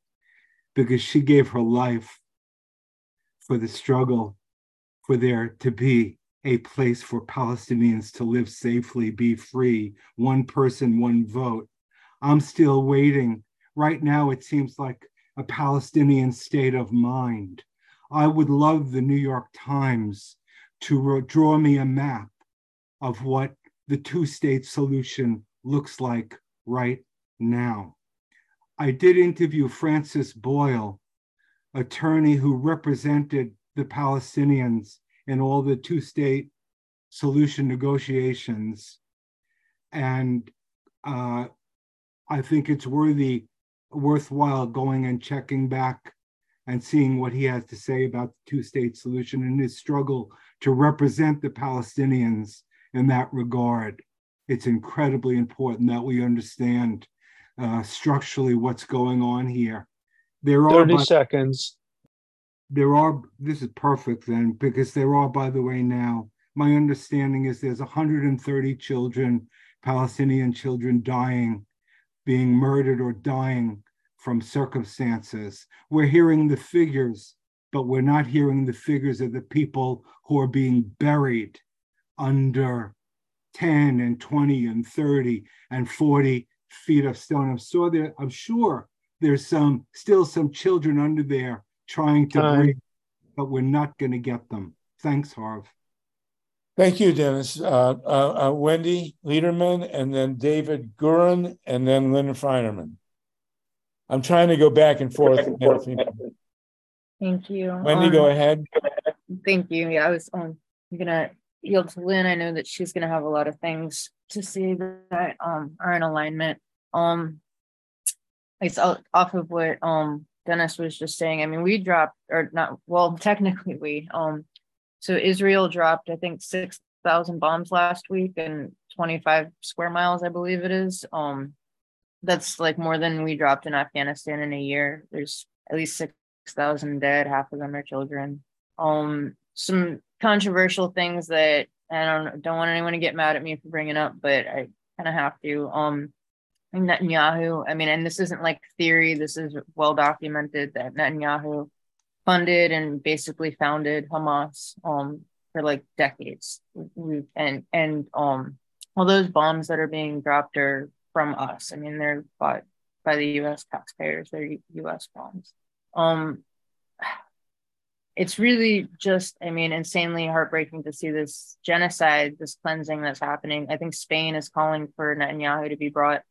because she gave her life for the struggle for there to be a place for Palestinians to live safely, be free, one person, one vote. I'm still waiting. Right now, it seems like a Palestinian state of mind. I would love the New York Times to draw me a map of what the two state solution looks like right now. I did interview Francis Boyle, attorney who represented the Palestinians in all the two state solution negotiations. And uh, I think it's worthy, worthwhile going and checking back and seeing what he has to say about the two state solution and his struggle to represent the Palestinians in that regard. It's incredibly important that we understand uh, structurally what's going on here. There are 30 by- seconds. there are this is perfect then because there are by the way now my understanding is there's 130 children palestinian children dying being murdered or dying from circumstances we're hearing the figures but we're not hearing the figures of the people who are being buried under 10 and 20 and 30 and 40 feet of stone i'm sure there i'm sure there's some still some children under there trying to breathe, but we're not going to get them. Thanks, Harv. Thank you, Dennis. Uh, uh, uh, Wendi Lederman, and then David Gurin, and then Lynn Feinerman. I'm trying to go back and forth. Thank you. Wendi, go Um, ahead. Thank you. Yeah, I was um gonna yield to Lynn. I know that she's gonna have a lot of things to say that um are in alignment. Um it's off of what um Dennis was just saying. I mean, we dropped or not well, [laughs] technically we um so Israel dropped, I think, six thousand bombs last week and 25 square miles, I believe it is. Um that's like more than we dropped in Afghanistan in a year. There's at least six thousand dead. Half of them are children. Um, some controversial things that I don't don't want anyone to get mad at me for bringing up, but I kind of have to. Um, Netanyahu. I mean, and this isn't like theory. This is well documented that Netanyahu funded and basically founded Hamas um for like decades. And and um all those bombs that are being dropped are from us. I mean, they're bought by the U.S. taxpayers. They're U.S. bombs. Um, it's really just, I mean, insanely heartbreaking to see this genocide, this cleansing that's happening. I think Spain is calling for Netanyahu to be brought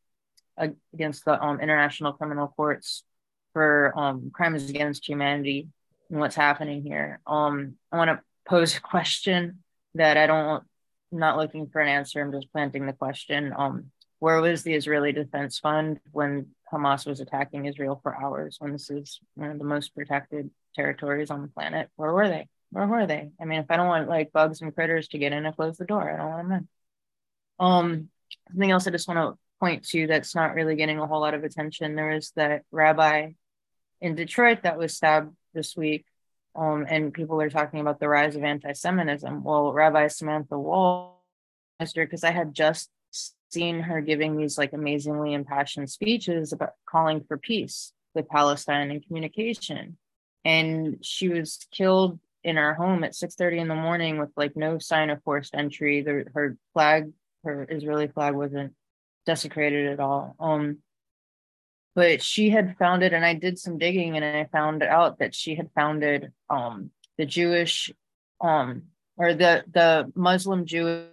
against the um, international criminal courts for um, crimes against humanity and what's happening here. Um, I want to pose a question that I don't, I'm not looking for an answer. I'm just planting the question. Um, where was the Israeli Defense Fund when Hamas was attacking Israel for hours? When this is one of the most protected territories on the planet, where were they? Where were they? I mean, if I don't want like bugs and critters to get in, I close the door. I don't want them in. Um, something else I just want to point to that's not really getting a whole lot of attention. There is that rabbi in Detroit that was stabbed this week. Um, and people are talking about the rise of anti-Semitism. Well, Rabbi Samantha Woll, because I had just seen her giving these like amazingly impassioned speeches about calling for peace with Palestine and communication. And she was killed in her home at 6:30 in the morning with like no sign of forced entry. The, her flag, her Israeli flag wasn't desecrated at all. Um, but she had founded, and I did some digging, and I found out that she had founded um, the Jewish, um, or the the Muslim Jewish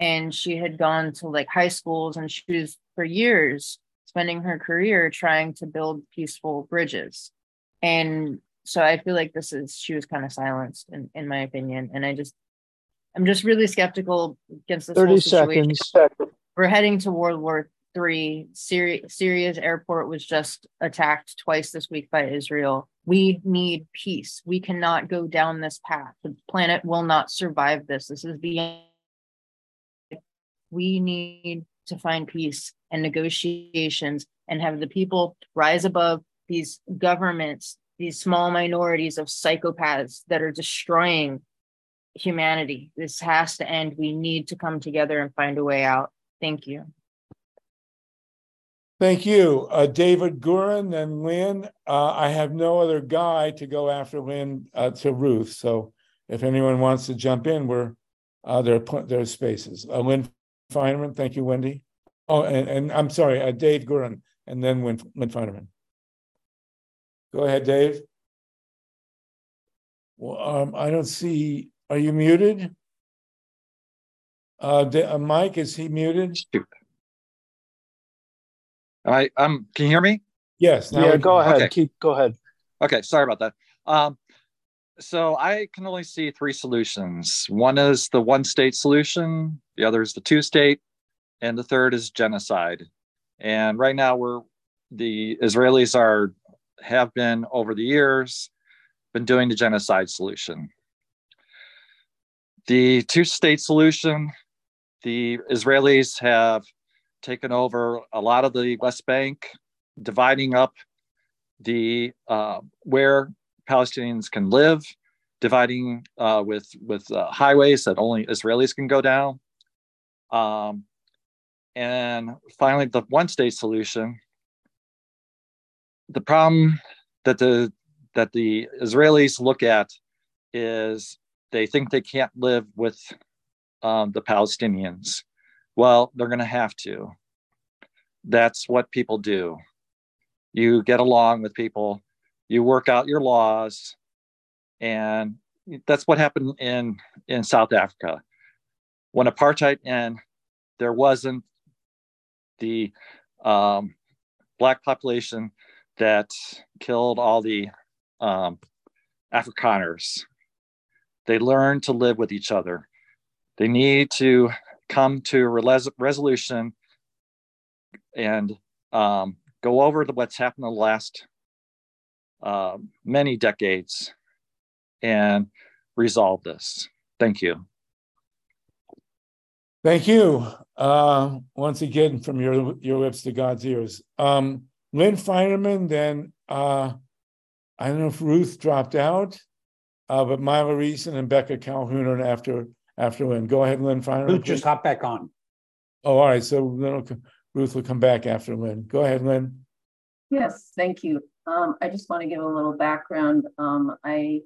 and she had gone to like high schools and she was for years spending her career trying to build peaceful bridges and so i feel like this is she was kind of silenced in, in my opinion and i just i'm just really skeptical against this 30 whole situation. seconds we're heading to world war three Syria, syria's airport was just attacked twice this week by israel we need peace we cannot go down this path the planet will not survive this this is the end. we need to find peace and negotiations and have the people rise above these governments, these small minorities of psychopaths that are destroying humanity. This has to end. We need to come together and find a way out. Thank you. Thank you, uh, David Gurran and Lynn. Uh, I have no other guy to go after Lynn uh, to Ruth. So if anyone wants to jump in, we're uh, there. Are, there are spaces. Uh, Lynn Feinerman. Thank you, Wendi. Oh, and, and I'm sorry, uh, Dave Gurran, and then Lynn, Lynn Feinerman. Go ahead, Dave. Well, um, I don't see. Are you muted? Mike, is he muted? I um. Can you hear me? Yes. Yeah. Go ahead. Okay. Keep. Go ahead. Okay. Sorry about that. Um. So I can only see three solutions. One is the one state solution, the other is the two state, and the third is genocide. And right now we're the Israelis are have been over the years been doing the genocide solution. The two state solution, the Israelis have taken over a lot of the West Bank, dividing up the uh, where Palestinians can live, dividing uh, with with uh, highways that only Israelis can go down, um, and finally the one state solution. The problem that the that the Israelis look at is they think they can't live with um, the Palestinians. Well, they're going to have to. That's what people do. You get along with people. You work out your laws. And that's what happened in in south africa. When apartheid ended there wasn't the um, black population that killed all the um, afrikaners. They learned to live with each other. They need to come to a res- resolution and um, go over the, what's happened in the last uh, many decades and resolve this. Thank you. Thank you. Uh, once again, from your your lips to God's ears. Um, Lynn Feinerman, then uh, I don't know if Ruth dropped out, uh, but Myla Reson and Becca Calhoun are after after Lynn. Go ahead, Lynn Feinerman. Ruth just hop back on. Oh, all right. So will, Ruth will come back after Lynn. Go ahead, Lynn. Yes, thank you. Um, I just want to give a little background. Um, I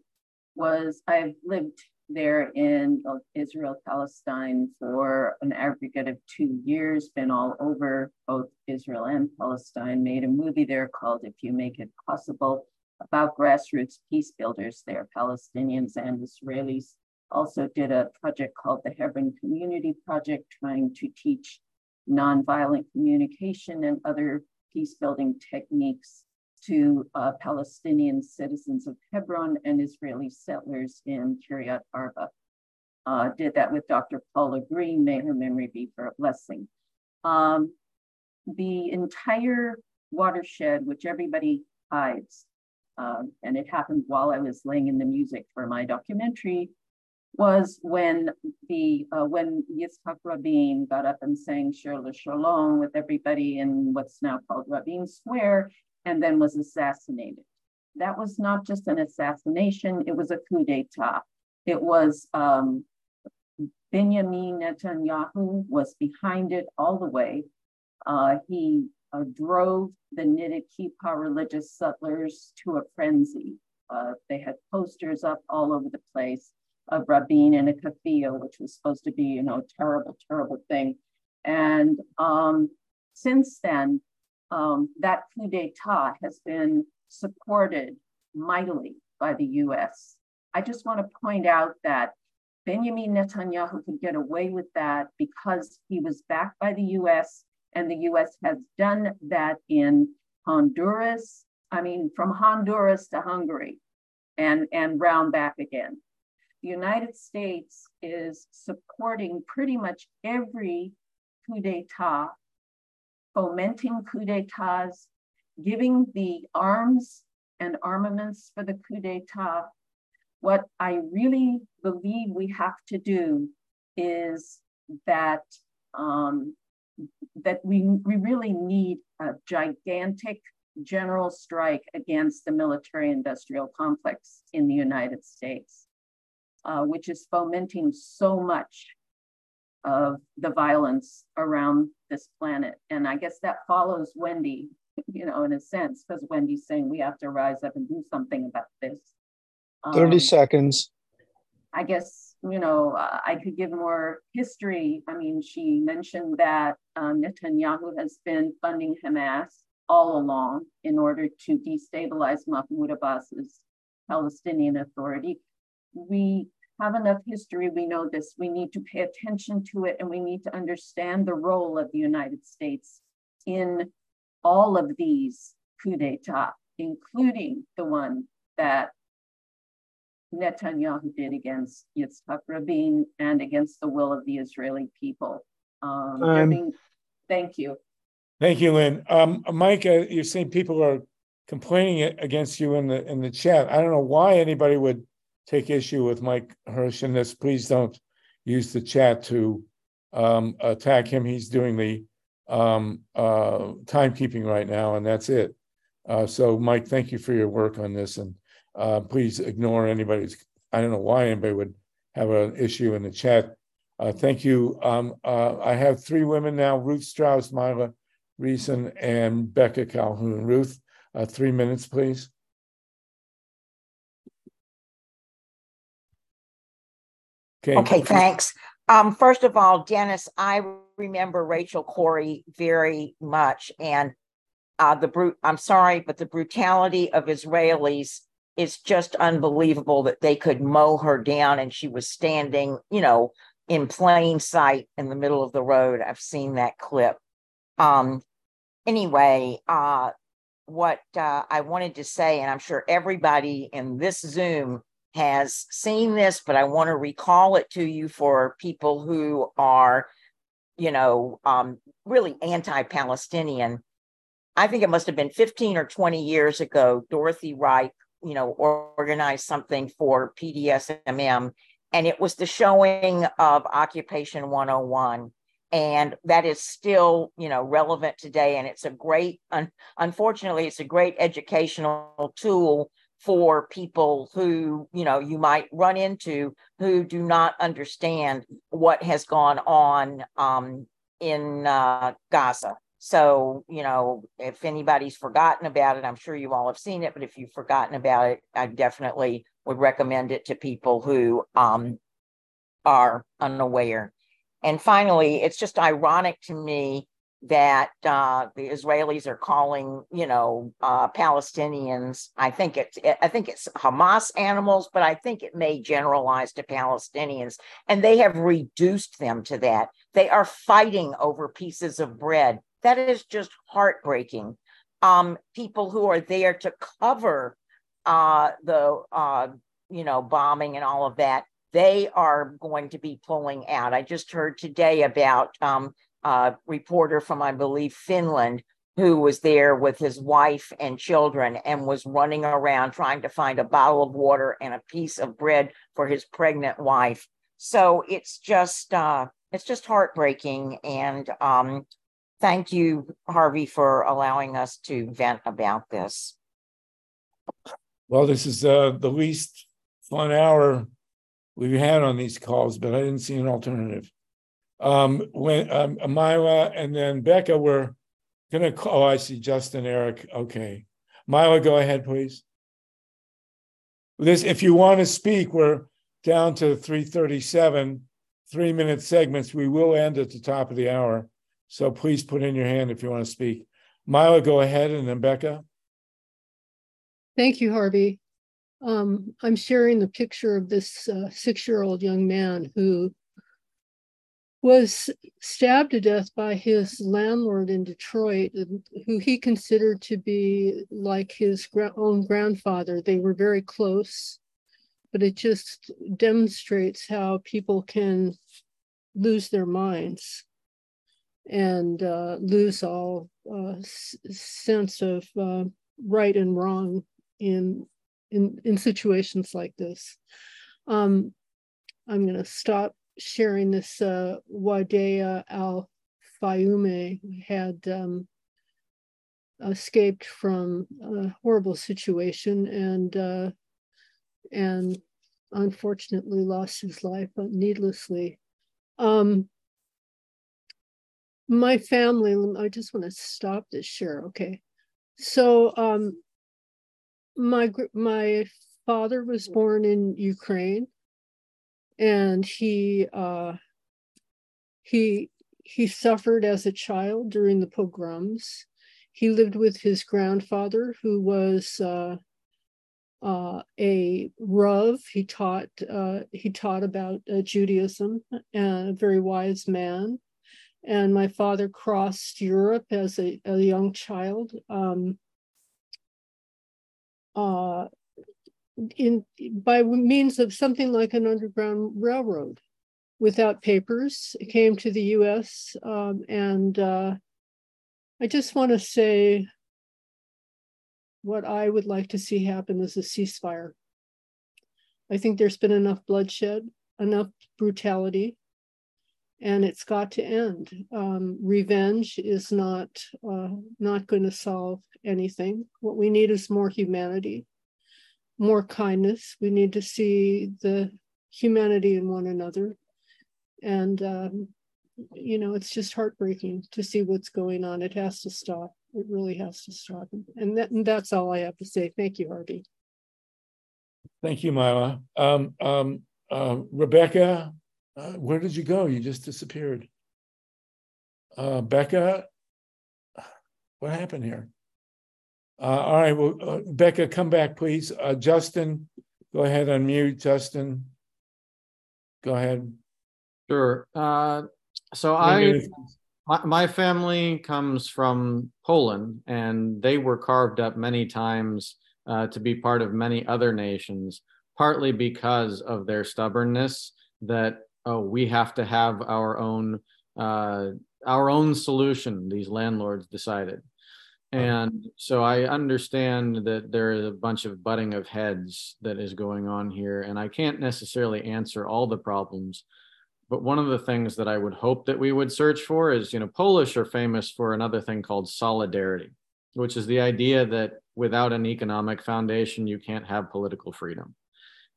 was I've lived there in Israel, Palestine for an aggregate of two years, been all over both Israel and Palestine, made a movie there called If You Make It Possible about grassroots peace builders there, Palestinians and Israelis. Also did a project called the Hebron Community Project, trying to teach nonviolent communication and other peace building techniques to uh, Palestinian citizens of Hebron and Israeli settlers in Kiryat Arba. Uh, did that with Dr. Paula Green, may her memory be for a blessing. Um, the entire watershed, which everybody hides, um, and it happened while I was laying in the music for my documentary, was when the uh, when Yitzhak Rabin got up and sang Shir Shalom with everybody in what's now called Rabin Square, and then was assassinated. That was not just an assassination, it was a coup d'etat. It was um, Benjamin Netanyahu was behind it all the way. Uh, he uh, drove the kippah religious settlers to a frenzy. Uh, they had posters up all over the place of Rabin in a keffiyeh, which was supposed to be, you know, a terrible, terrible thing. And um, since then, um, that coup d'etat has been supported mightily by the US. I just want to point out that Benjamin Netanyahu could get away with that because he was backed by the US, and the US has done that in Honduras. I mean, from Honduras to Hungary and, and round back again. The United States is supporting pretty much every coup d'etat fomenting coup d'etats, giving the arms and armaments for the coup d'etat. What I really believe we have to do is that um, that we, we really need a gigantic general strike against the military industrial complex in the United States, uh, which is fomenting so much of the violence around this planet. And I guess that follows Wendi, [laughs] you know, in a sense, because Wendi's saying we have to rise up and do something about this. 30 um, seconds. I guess, you know, uh, I could give more history. I mean, she mentioned that uh, Netanyahu has been funding Hamas all along in order to destabilize Mahmoud Abbas's Palestinian Authority. We have enough history, we know this. We need to pay attention to it and we need to understand the role of the United States in all of these coups d'etat, including the one that Netanyahu did against Yitzhak Rabin and against the will of the Israeli people. Um, um, being, thank you. Thank you, Lynn. Um, Mike, uh, you're saying people are complaining against you in the in the chat. I don't know why anybody would take issue with Mike Hersh in this, please don't use the chat to um, attack him. He's doing the um, uh, timekeeping right now, and that's it. Uh, so, Mike, thank you for your work on this, and uh, please ignore anybody's. I don't know why anybody would have an issue in the chat. Uh, thank you. Um, uh, I have three women now: Ruth Strauss, Myla Reson, and Becca Calhoun. Ruth, uh, three minutes, please. Okay. Okay, thanks. Um, first of all, Dennis, I remember Rachel Corrie very much, and uh, the brute. I'm sorry, but the brutality of Israelis is just unbelievable that they could mow her down, and she was standing, you know, in plain sight in the middle of the road. I've seen that clip. Um, anyway, uh, what uh, I wanted to say, and I'm sure everybody in this Zoom has seen this, but I want to recall it to you for people who are, you know, um, really anti Palestinian. I think it must have been 15 or 20 years ago, Dorothy Reik, you know, organized something for PDSMM and it was the showing of Occupation 101 and that is still you know relevant today and it's a great un- unfortunately it's a great educational tool for people who you know you might run into who do not understand what has gone on um, in uh, gaza. So you know if anybody's forgotten about it i'm sure you all have seen it but if you've forgotten about it i definitely would recommend it to people who um, are unaware. And finally, it's just ironic to me that uh, the Israelis are calling, you know, uh, Palestinians. I think it's I think it's Hamas animals, but I think it may generalize to Palestinians, and they have reduced them to that. They are fighting over pieces of bread. That is just heartbreaking. Um, people who are there to cover uh, the uh, you know bombing and all of that they are going to be pulling out. I just heard today about um, a reporter from, I believe, Finland, who was there with his wife and children and was running around trying to find a bottle of water and a piece of bread for his pregnant wife. So it's just uh, it's just heartbreaking. And um, thank you, Harvey, for allowing us to vent about this. Well, this is uh, the least fun hour we've had on these calls, but I didn't see an alternative. Um, when um, Myla and then Becca were going to call, oh, I see Justin, Eric. Okay. Myla, go ahead, please. This, if you want to speak, we're down to 337, three minute segments. We will end at the top of the hour. So please put in your hand if you want to speak. Myla, go ahead, and then Becca. Thank you, Harvey um, I'm sharing the picture of this uh, six year old young man who was stabbed to death by his landlord in Detroit, who he considered to be like his own grandfather. They were very close, but it just demonstrates how people can lose their minds and uh, lose all uh, sense of uh, right and wrong in in, in situations like this. Um, I'm going to stop sharing this. Uh, Wadea Al Fayoume had um, escaped from a horrible situation and uh, and unfortunately lost his life needlessly. Um, my family, I just want to stop this share. Okay. So um, my my father was born in Ukraine, and he uh, he he suffered as a child during the pogroms. He lived with his grandfather, who was uh, uh, a Rav. He taught uh, he taught about uh, Judaism, and a very wise man. And my father crossed Europe as a, a young child. Um, uh, in by means of something like an underground railroad without papers. Came to the U.S. Um, and uh, I just want to say what I would like to see happen is a ceasefire. I think there's been enough bloodshed, enough brutality, and it's got to end. Um, revenge is not uh, not going to solve anything. What we need is more humanity, more kindness. We need to see the humanity in one another. And, um, you know, it's just heartbreaking to see what's going on. It has to stop. It really has to stop. And, that, and that's all I have to say. Thank you, Harvey. Thank you, Myla. Um, um, uh, Rebecca, uh, where did you go? You just disappeared. Uh, Becca, what happened here? Uh, all right, well, uh, Becca, come back, please. Uh, Justin, go ahead, unmute. Justin, go ahead. Sure. Uh, so I, my, my family comes from Poland, and they were carved up many times uh, to be part of many other nations, partly because of their stubbornness that oh, we have to have our own uh, our own solution. These landlords decided. And so I understand that there is a bunch of butting of heads that is going on here, and I can't necessarily answer all the problems. But one of the things that I would hope that we would search for is, you know, Polish are famous for another thing called solidarity, which is the idea that without an economic foundation, you can't have political freedom.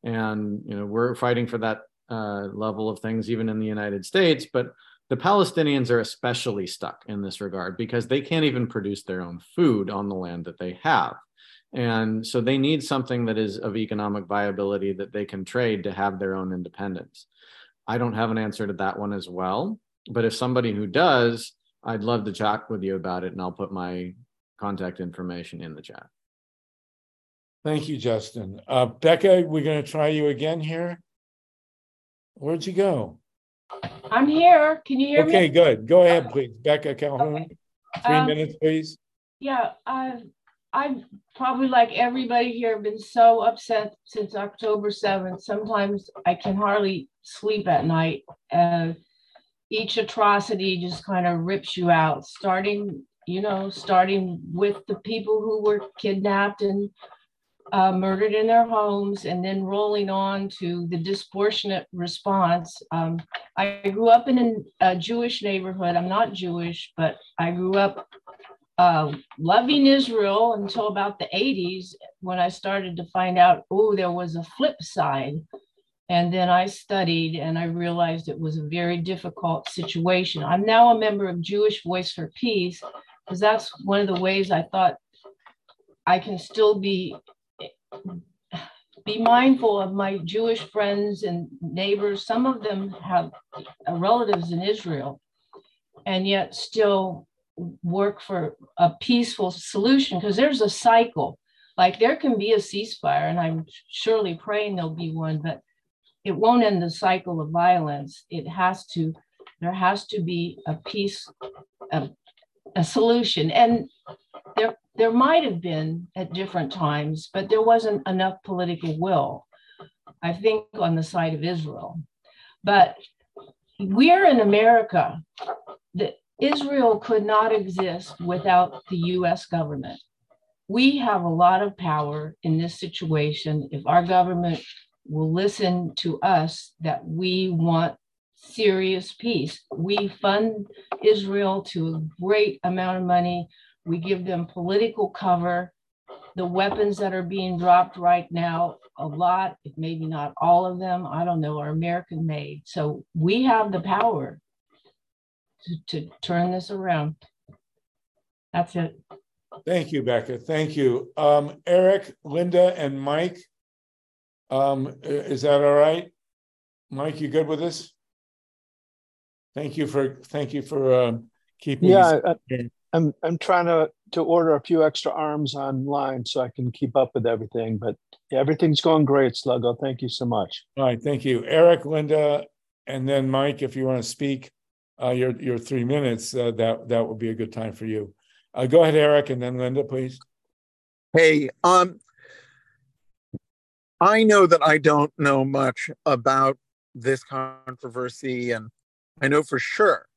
And, you know, we're fighting for that uh, level of things even in the United States, but the Palestinians are especially stuck in this regard because they can't even produce their own food on the land that they have. And so they need something that is of economic viability that they can trade to have their own independence. I don't have an answer to that one as well. But if somebody who does, I'd love to chat with you about it and I'll put my contact information in the chat. Thank you, Justin. Uh, Becca, we're going to try you again here. Where'd you go? I'm here. Can you hear okay, me? Okay, good. Go ahead, please. Becca Calhoun, okay. three um, minutes, please. Yeah, I've, I've probably like everybody here been so upset since October 7th. Sometimes I can hardly sleep at night. Uh, each atrocity just kind of rips you out, starting, you know, starting with the people who were kidnapped and uh, murdered in their homes and then rolling on to the disproportionate response. Um, I grew up in a Jewish neighborhood. I'm not Jewish, but I grew up uh, loving Israel until about the 80s when I started to find out, oh, there was a flip side. And then I studied and I realized it was a very difficult situation. I'm now a member of Jewish Voice for Peace because that's one of the ways I thought I can still be be mindful of my Jewish friends and neighbors. Some of them have uh, relatives in Israel and yet still work for a peaceful solution because there's a cycle. Like there can be a ceasefire, and I'm surely praying there'll be one, but it won't end the cycle of violence. It has to, there has to be a peace, a, a solution. And there, there might have been at different times, but there wasn't enough political will, I think, on the side of Israel. But we're in America. Israel could not exist without the US government. We have a lot of power in this situation if our government will listen to us that we want serious peace. We fund Israel to a great amount of money. We give them political cover. The weapons that are being dropped right now, a lot, maybe not all of them, I don't know, are American made. So we have the power to, to turn this around. That's it. Thank you, Becca. Thank you. Um, Eric, Linda, and Mike. Um, is that all right? Mike, you good with this? Thank you for thank you for um, keeping. Yeah, I, I'm I'm trying to to order a few extra arms online so I can keep up with everything. But everything's going great, Sluggo. Thank you so much. All right, thank you, Eric, Linda, and then Mike. If you want to speak, uh, your your three minutes, uh, that that would be a good time for you. Uh, go ahead, Eric, and then Linda, please. Hey, um, I know that I don't know much about this controversy, and I know for sure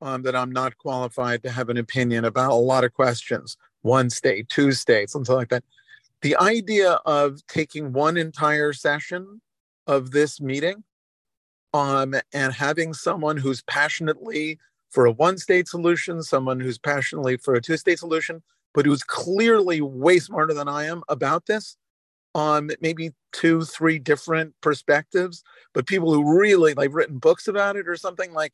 um, that I'm not qualified to have an opinion about a lot of questions one state, two states, something like that. The idea of taking one entire session of this meeting um, and having someone who's passionately for a one state solution, someone who's passionately for a two state solution, but who's clearly way smarter than I am about this, um, maybe two, three different perspectives, but people who really like written books about it or something like,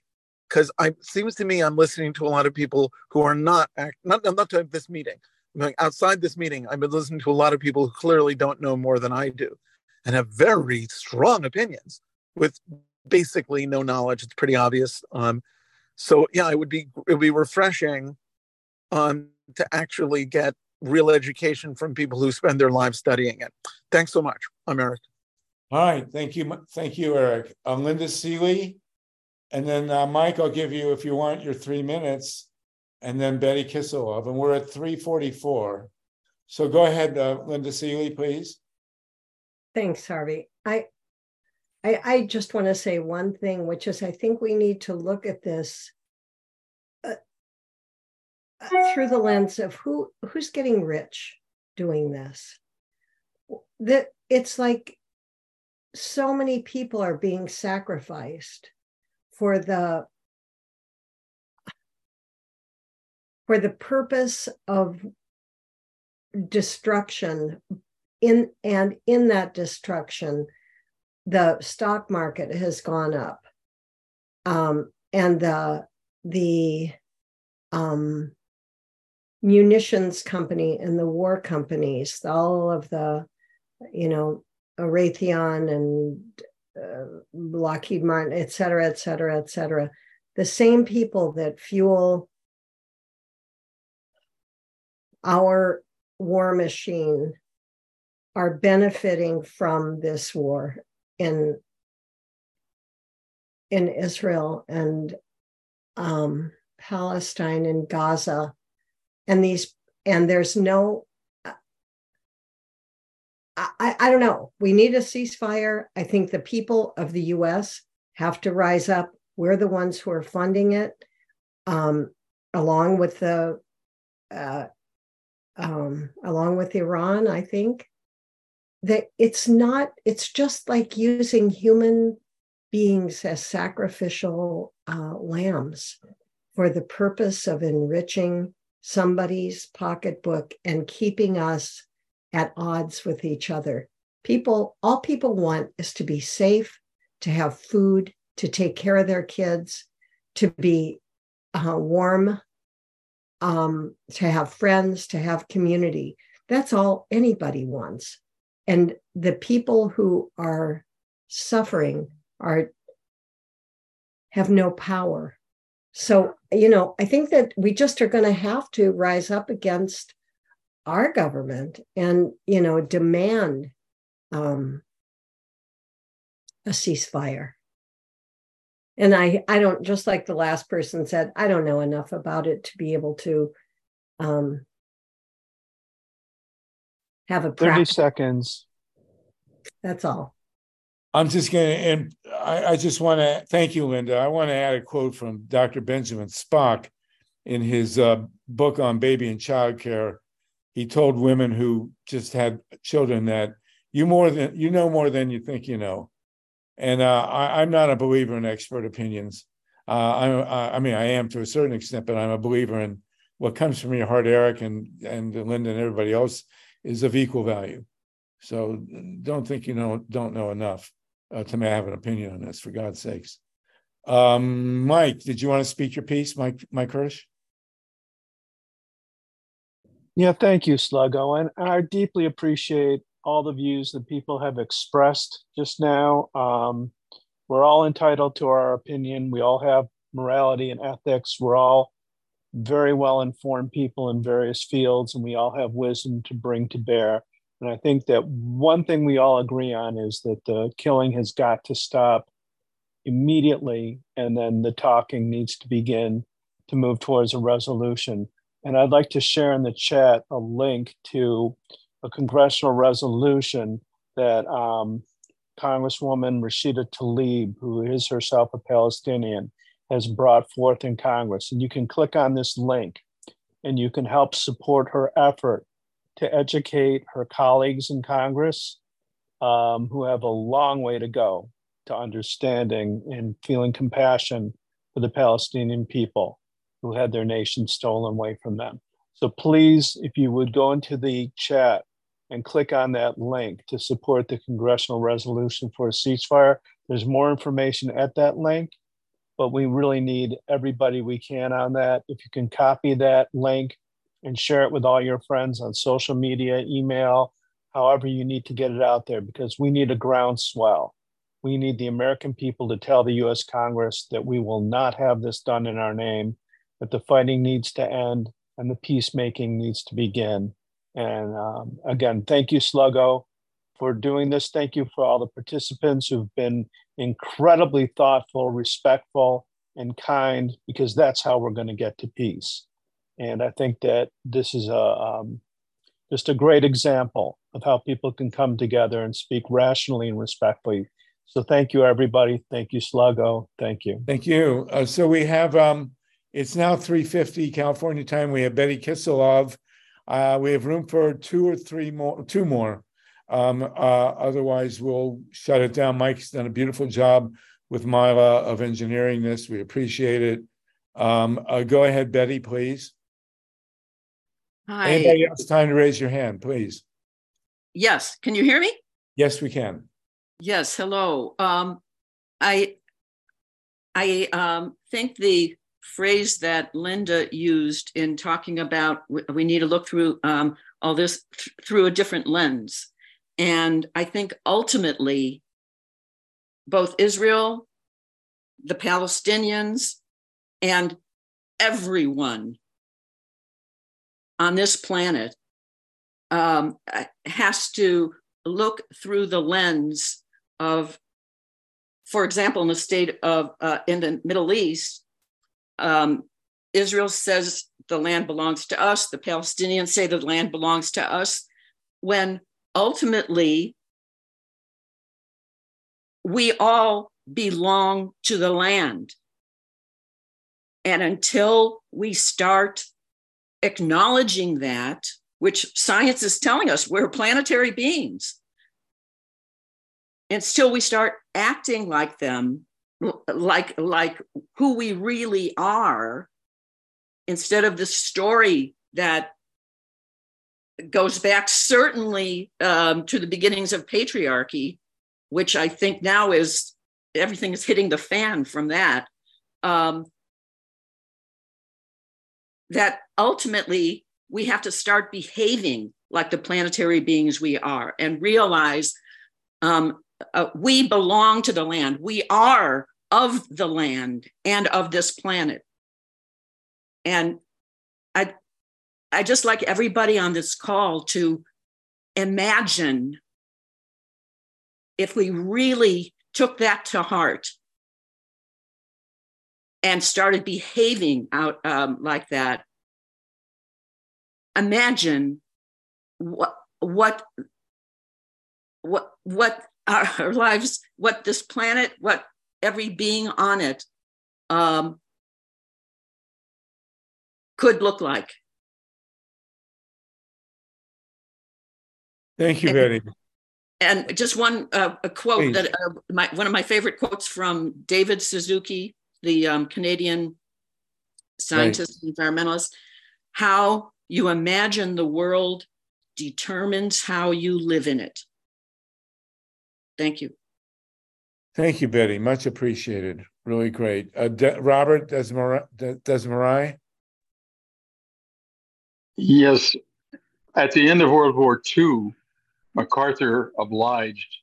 because it seems to me I'm listening to a lot of people who are not act, not not to this meeting. Like outside this meeting, I've been listening to a lot of people who clearly don't know more than I do, and have very strong opinions with basically no knowledge. It's pretty obvious. Um, so yeah, it would be it would be refreshing um, to actually get real education from people who spend their lives studying it. Thanks so much. I'm Eric. All right. Thank you. Thank you, Eric. I'm Linda Seeley. And then uh, Mike, I'll give you, if you want, your three minutes. And then Betty Kisilov. And we're at 344. So go ahead, uh, Linda Seeley, please. Thanks, Harvey. I, I, I just want to say one thing, which is I think we need to look at this through the lens of who who's getting rich doing this. That it's like so many people are being sacrificed for the for the purpose of destruction in and in that destruction the stock market has gone up um, and the the um, munitions company and the war companies all of the you know Raytheon and uh, Lockheed Martin, et cetera, et cetera, et cetera. The same people that fuel our war machine are benefiting from this war in in Israel and um, Palestine and Gaza, and these and there's no. I, I don't know. We need a ceasefire. I think the people of the U.S. have to rise up. We're the ones who are funding it, um, along with the uh, um, along with Iran, I think, that it's not, it's just like using human beings as sacrificial uh, lambs for the purpose of enriching somebody's pocketbook and keeping us at odds with each other. People, all people want is to be safe, to have food, to take care of their kids, to be uh, warm um, to have friends, to have community. That's all anybody wants. And the people who are suffering are have no power. So, you know, I think that we just are going to have to rise up against our government and, you know, demand um, a ceasefire and i i don't just like the last person said i don't know enough about it to be able to um have a 30 practice. seconds that's all i'm just going to and I, I just want to thank you linda i want to add a quote from dr benjamin spock in his uh, book on baby and child care he told women who just had children that you more than you know more than you think you know and uh, I, am not a believer in expert opinions. Uh, I, I mean, I am to a certain extent, but I'm a believer in what comes from your heart, Eric and and Linda and everybody else is of equal value. So don't think you know don't know enough uh, to have an opinion on this. For God's sakes, um, Mike, did you want to speak your piece, Mike Mike Hersh? Yeah, thank you, Sluggo, and I deeply appreciate all the views that people have expressed just now. Um, we're all entitled to our opinion. We all have morality and ethics. We're all very well informed people in various fields, and we all have wisdom to bring to bear. And I think that one thing we all agree on is that the killing has got to stop immediately, and then the talking needs to begin to move towards a resolution. And I'd like to share in the chat a link to a congressional resolution that um, Congresswoman Rashida Tlaib, who is herself a Palestinian, has brought forth in Congress. And you can click on this link and you can help support her effort to educate her colleagues in Congress um, who have a long way to go to understanding and feeling compassion for the Palestinian people who had their nation stolen away from them. So please, if you would go into the chat and click on that link to support the congressional resolution for a ceasefire. There's more information at that link, but we really need everybody we can on that. If you can copy that link and share it with all your friends on social media, email, however you need to get it out there, because we need a groundswell. We need the American people to tell the US Congress that we will not have this done in our name, that the fighting needs to end and the peacemaking needs to begin. And um, again, thank you, Sluggo, for doing this. Thank you for all the participants who've been incredibly thoughtful, respectful, and kind, because that's how we're going to get to peace. And I think that this is a um, just a great example of how people can come together and speak rationally and respectfully. So thank you, everybody. Thank you, Sluggo. Thank you. Thank you. Uh, so we have um, It's now 3:50 California time. We have Betty Kisilov. Uh, we have room for two or three more, two more. Um, uh, otherwise, we'll shut it down. Mike's done a beautiful job with Mila of engineering this. We appreciate it. Um, uh, go ahead, Betty, please. Hi. Anybody else time to raise your hand, please? Yes. Can you hear me? Yes, we can. Yes. Hello. Um, I I um, think the phrase that Linda used in talking about we, need to look through um, all this th- through a different lens, and I think ultimately, both Israel, the Palestinians, and everyone on this planet um, has to look through the lens of, for example, in the state of uh, in the Middle East, um, Israel says the land belongs to us. The Palestinians say the land belongs to us. When ultimately we all belong to the land. And until we start acknowledging that, which science is telling us we're planetary beings, until we start acting like them, like, like who we really are, instead of the story that goes back certainly um, to the beginnings of patriarchy, which I think now is everything is hitting the fan from that. Um, that ultimately we have to start behaving like the planetary beings we are and realize um, uh, we belong to the land. We are of the land and of this planet. And I, I just like everybody on this call to imagine if we really took that to heart and started behaving out um, like that, imagine what what what what [laughs] our lives, what this planet, what every being on it um, could look like. Thank you, Betty. And just one uh, a quote Please. that uh, my, one of my favorite quotes from David Suzuki, the um, Canadian scientist and environmentalist. How you imagine the world determines how you live in it. Thank you. Thank you, Betty. Much appreciated. Really great. Uh, De- Robert Desmarais. De- Desmarais? Yes. At the end of World War II, MacArthur obliged,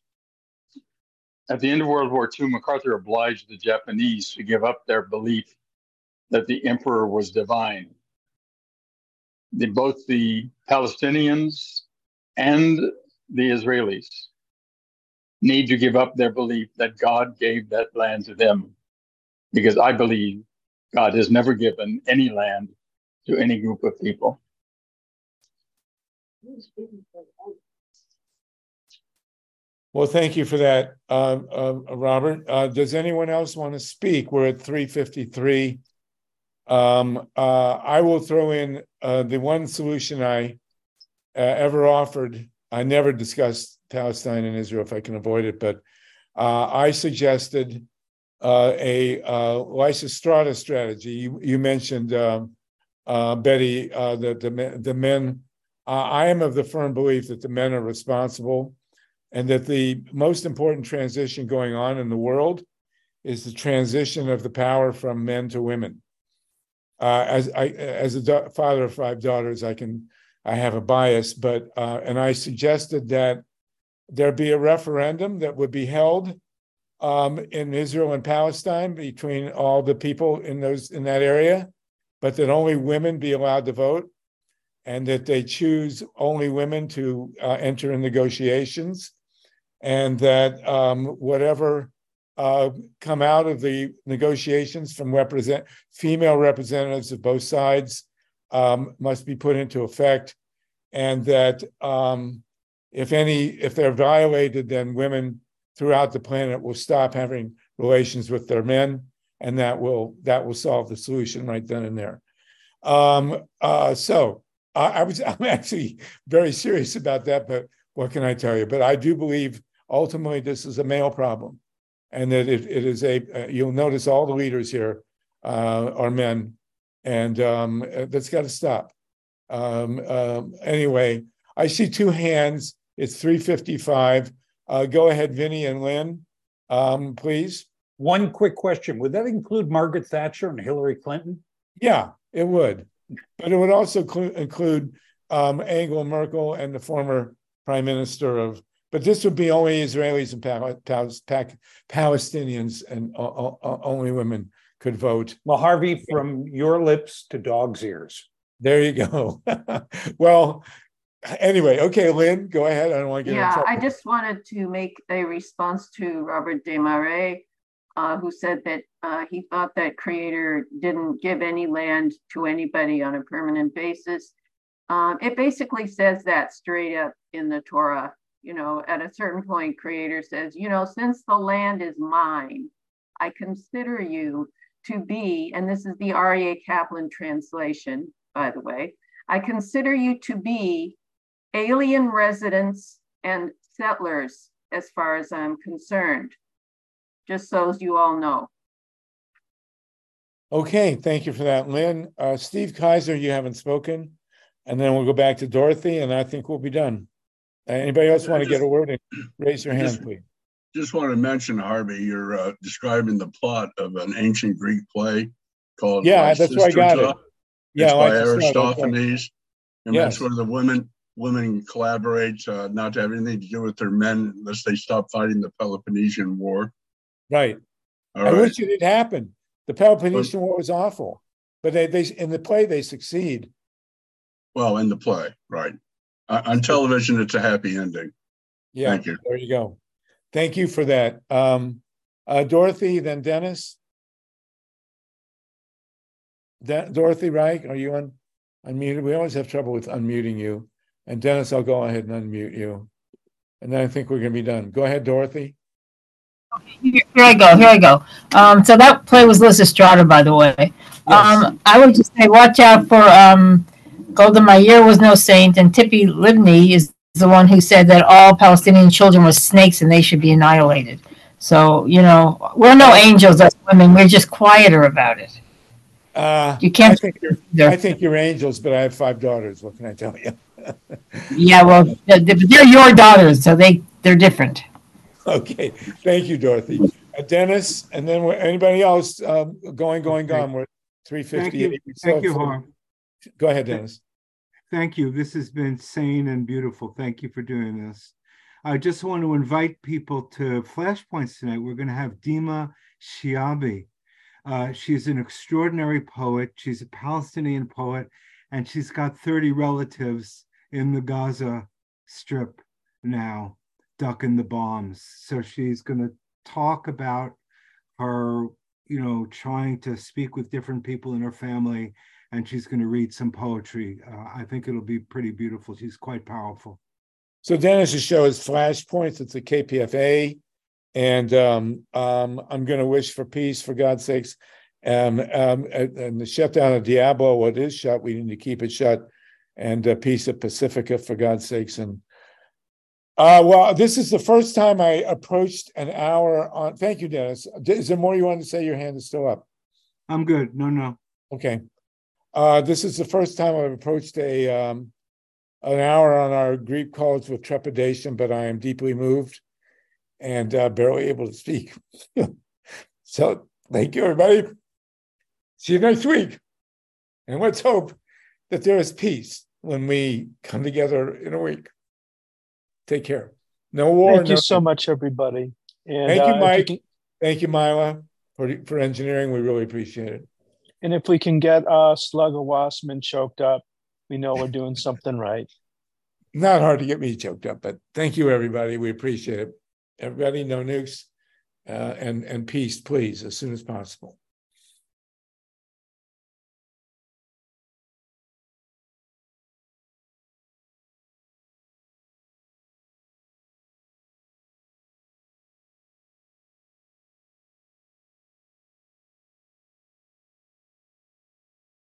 at the end of World War II, MacArthur obliged the Japanese to give up their belief that the emperor was divine. The, both the Palestinians and the Israelis need to give up their belief that God gave that land to them. Because I believe God has never given any land to any group of people. Well, thank you for that, uh, uh, Robert. Uh, does anyone else want to speak? We're at 353. Um, uh, I will throw in uh, the one solution I uh, ever offered. I never discussed Palestine and Israel if I can avoid it, but I suggested a Lysistrata strategy. You, you mentioned, um, Betty, that the, the men, I am of the firm belief that the men are responsible and that the most important transition going on in the world is the transition of the power from men to women. Uh, as I, as a da- father of five daughters, I can, I have a bias, but uh, and I suggested that there be a referendum that would be held um, in Israel and Palestine between all the people in those in that area, but that only women be allowed to vote, and that they choose only women to uh, enter in negotiations, and that um, whatever uh, come out of the negotiations from represent female representatives of both sides um, must be put into effect, and that um, if any if they're violated, then women throughout the planet will stop having relations with their men, and that will that will solve the solution right then and there. Um, uh, so I, I was [laughs] I'm actually very serious about that, but what can I tell you? But I do believe ultimately this is a male problem, and that it, it is a. Uh, you'll notice all the leaders here uh, are men, and um, that's got to stop. Um, um, anyway, I see two hands. It's three fifty-five. Uh, go ahead, Vinnie and Lynn, um, please. One quick question: Would that include Margaret Thatcher and Hillary Clinton? Yeah, it would, but it would also cl- include um, Angela Merkel and the former prime minister of. But this would be only Israelis and pa- pa- Palestinians, and only women could vote. Well, Harvey, from your lips to dog's ears. There you go. [laughs] well, anyway, okay, Lynn, go ahead. I don't want to get yeah. I just wanted to make a response to Robert Desmarais, uh, who said that uh, he thought that Creator didn't give any land to anybody on a permanent basis. Um, it basically says that straight up in the Torah. You know, at a certain point, Creator says, you know, since the land is mine, I consider you to be, and this is the Aryeh Kaplan translation, by the way, I consider you to be alien residents and settlers as far as I'm concerned, just so as you all know. Okay, thank you for that, Lynn. Uh, Steve Kaiser, you haven't spoken, and then we'll go back to Dorothy, and I think we'll be done. Anybody else want to get a word? In? Raise your hand, just, please. Just want to mention, Harvey, you're uh, describing the plot of an ancient Greek play called Yeah, that's why I got it. Yeah, it's like by the start, okay. Aristophanes, and Yes. that's where the women women collaborate uh, not to have anything to do with their men unless they stop fighting the Peloponnesian War. Right. All I right. wish it had happened. The Peloponnesian War was awful, but they, they in the play they succeed. Well, in the play, right? Uh, on television, it's a happy ending. Yeah. Thank you. There you go. Thank you for that. Um, uh, Dorothy, then Dennis. De- Dorothy Reik, are you on unmuted? We always have trouble with unmuting you. And Dennis, I'll go ahead and unmute you. And then I think we're going to be done. Go ahead, Dorothy. Here I go. Here I go. Um, so that play was Lysistrata, by the way. Um, I would just say, watch out for um, Golda Meir was no saint, and Tzipi Livni is the one who said that all Palestinian children were snakes and they should be annihilated. So you know, we're no angels as women. We're just quieter about it. Uh, You can't- I think, you're, I think you're angels, but I have five daughters. What can I tell you? [laughs] Yeah, well, they're, they're your daughters, so they they're different. Okay, thank you, Dorothy. Uh, Dennis, and then anybody else um, going, going, gone? We're three Thank you. fifty-eight. Thank you, Harm. Go ahead, Dennis. Thank you. This has been sane and beautiful. Thank you for doing this. I just want to invite people to Flashpoints tonight. We're going to have Dima Shiabi. Uh, she's an extraordinary poet. She's a Palestinian poet, and she's got 30 relatives in the Gaza Strip now, ducking the bombs. So she's going to talk about her, you know, trying to speak with different people in her family, and she's going to read some poetry. Uh, I think it'll be pretty beautiful. She's quite powerful. So Dennis's show is Flashpoints. It's a KPFA, and um, um, I'm going to wish for peace for God's sakes. Um, um, and the shutdown of Diablo, what is shut, we need to keep it shut, and a peace of Pacifica for God's sakes. And uh, well, this is the first time I approached an hour on. Thank you, Dennis. Is there more you want to say? Your hand is still up. I'm good. No, no. Okay. Uh, this is the first time I've approached a um, an hour on our Greek calls with trepidation, but I am deeply moved and uh, barely able to speak. [laughs] so thank you, everybody. See you next week. And let's hope that there is peace when we come together in a week. Take care. No war. Thank you no- so much, everybody. And Thank uh, you, if Mike. can- Thank you, Mila, for, for engineering. We really appreciate it. And if we can get uh, Sluggo Wasserman choked up, we know we're doing [laughs] something right. Not hard to get me choked up, but thank you, everybody. We appreciate it. Everybody, no nukes uh, and, and peace, please, as soon as possible.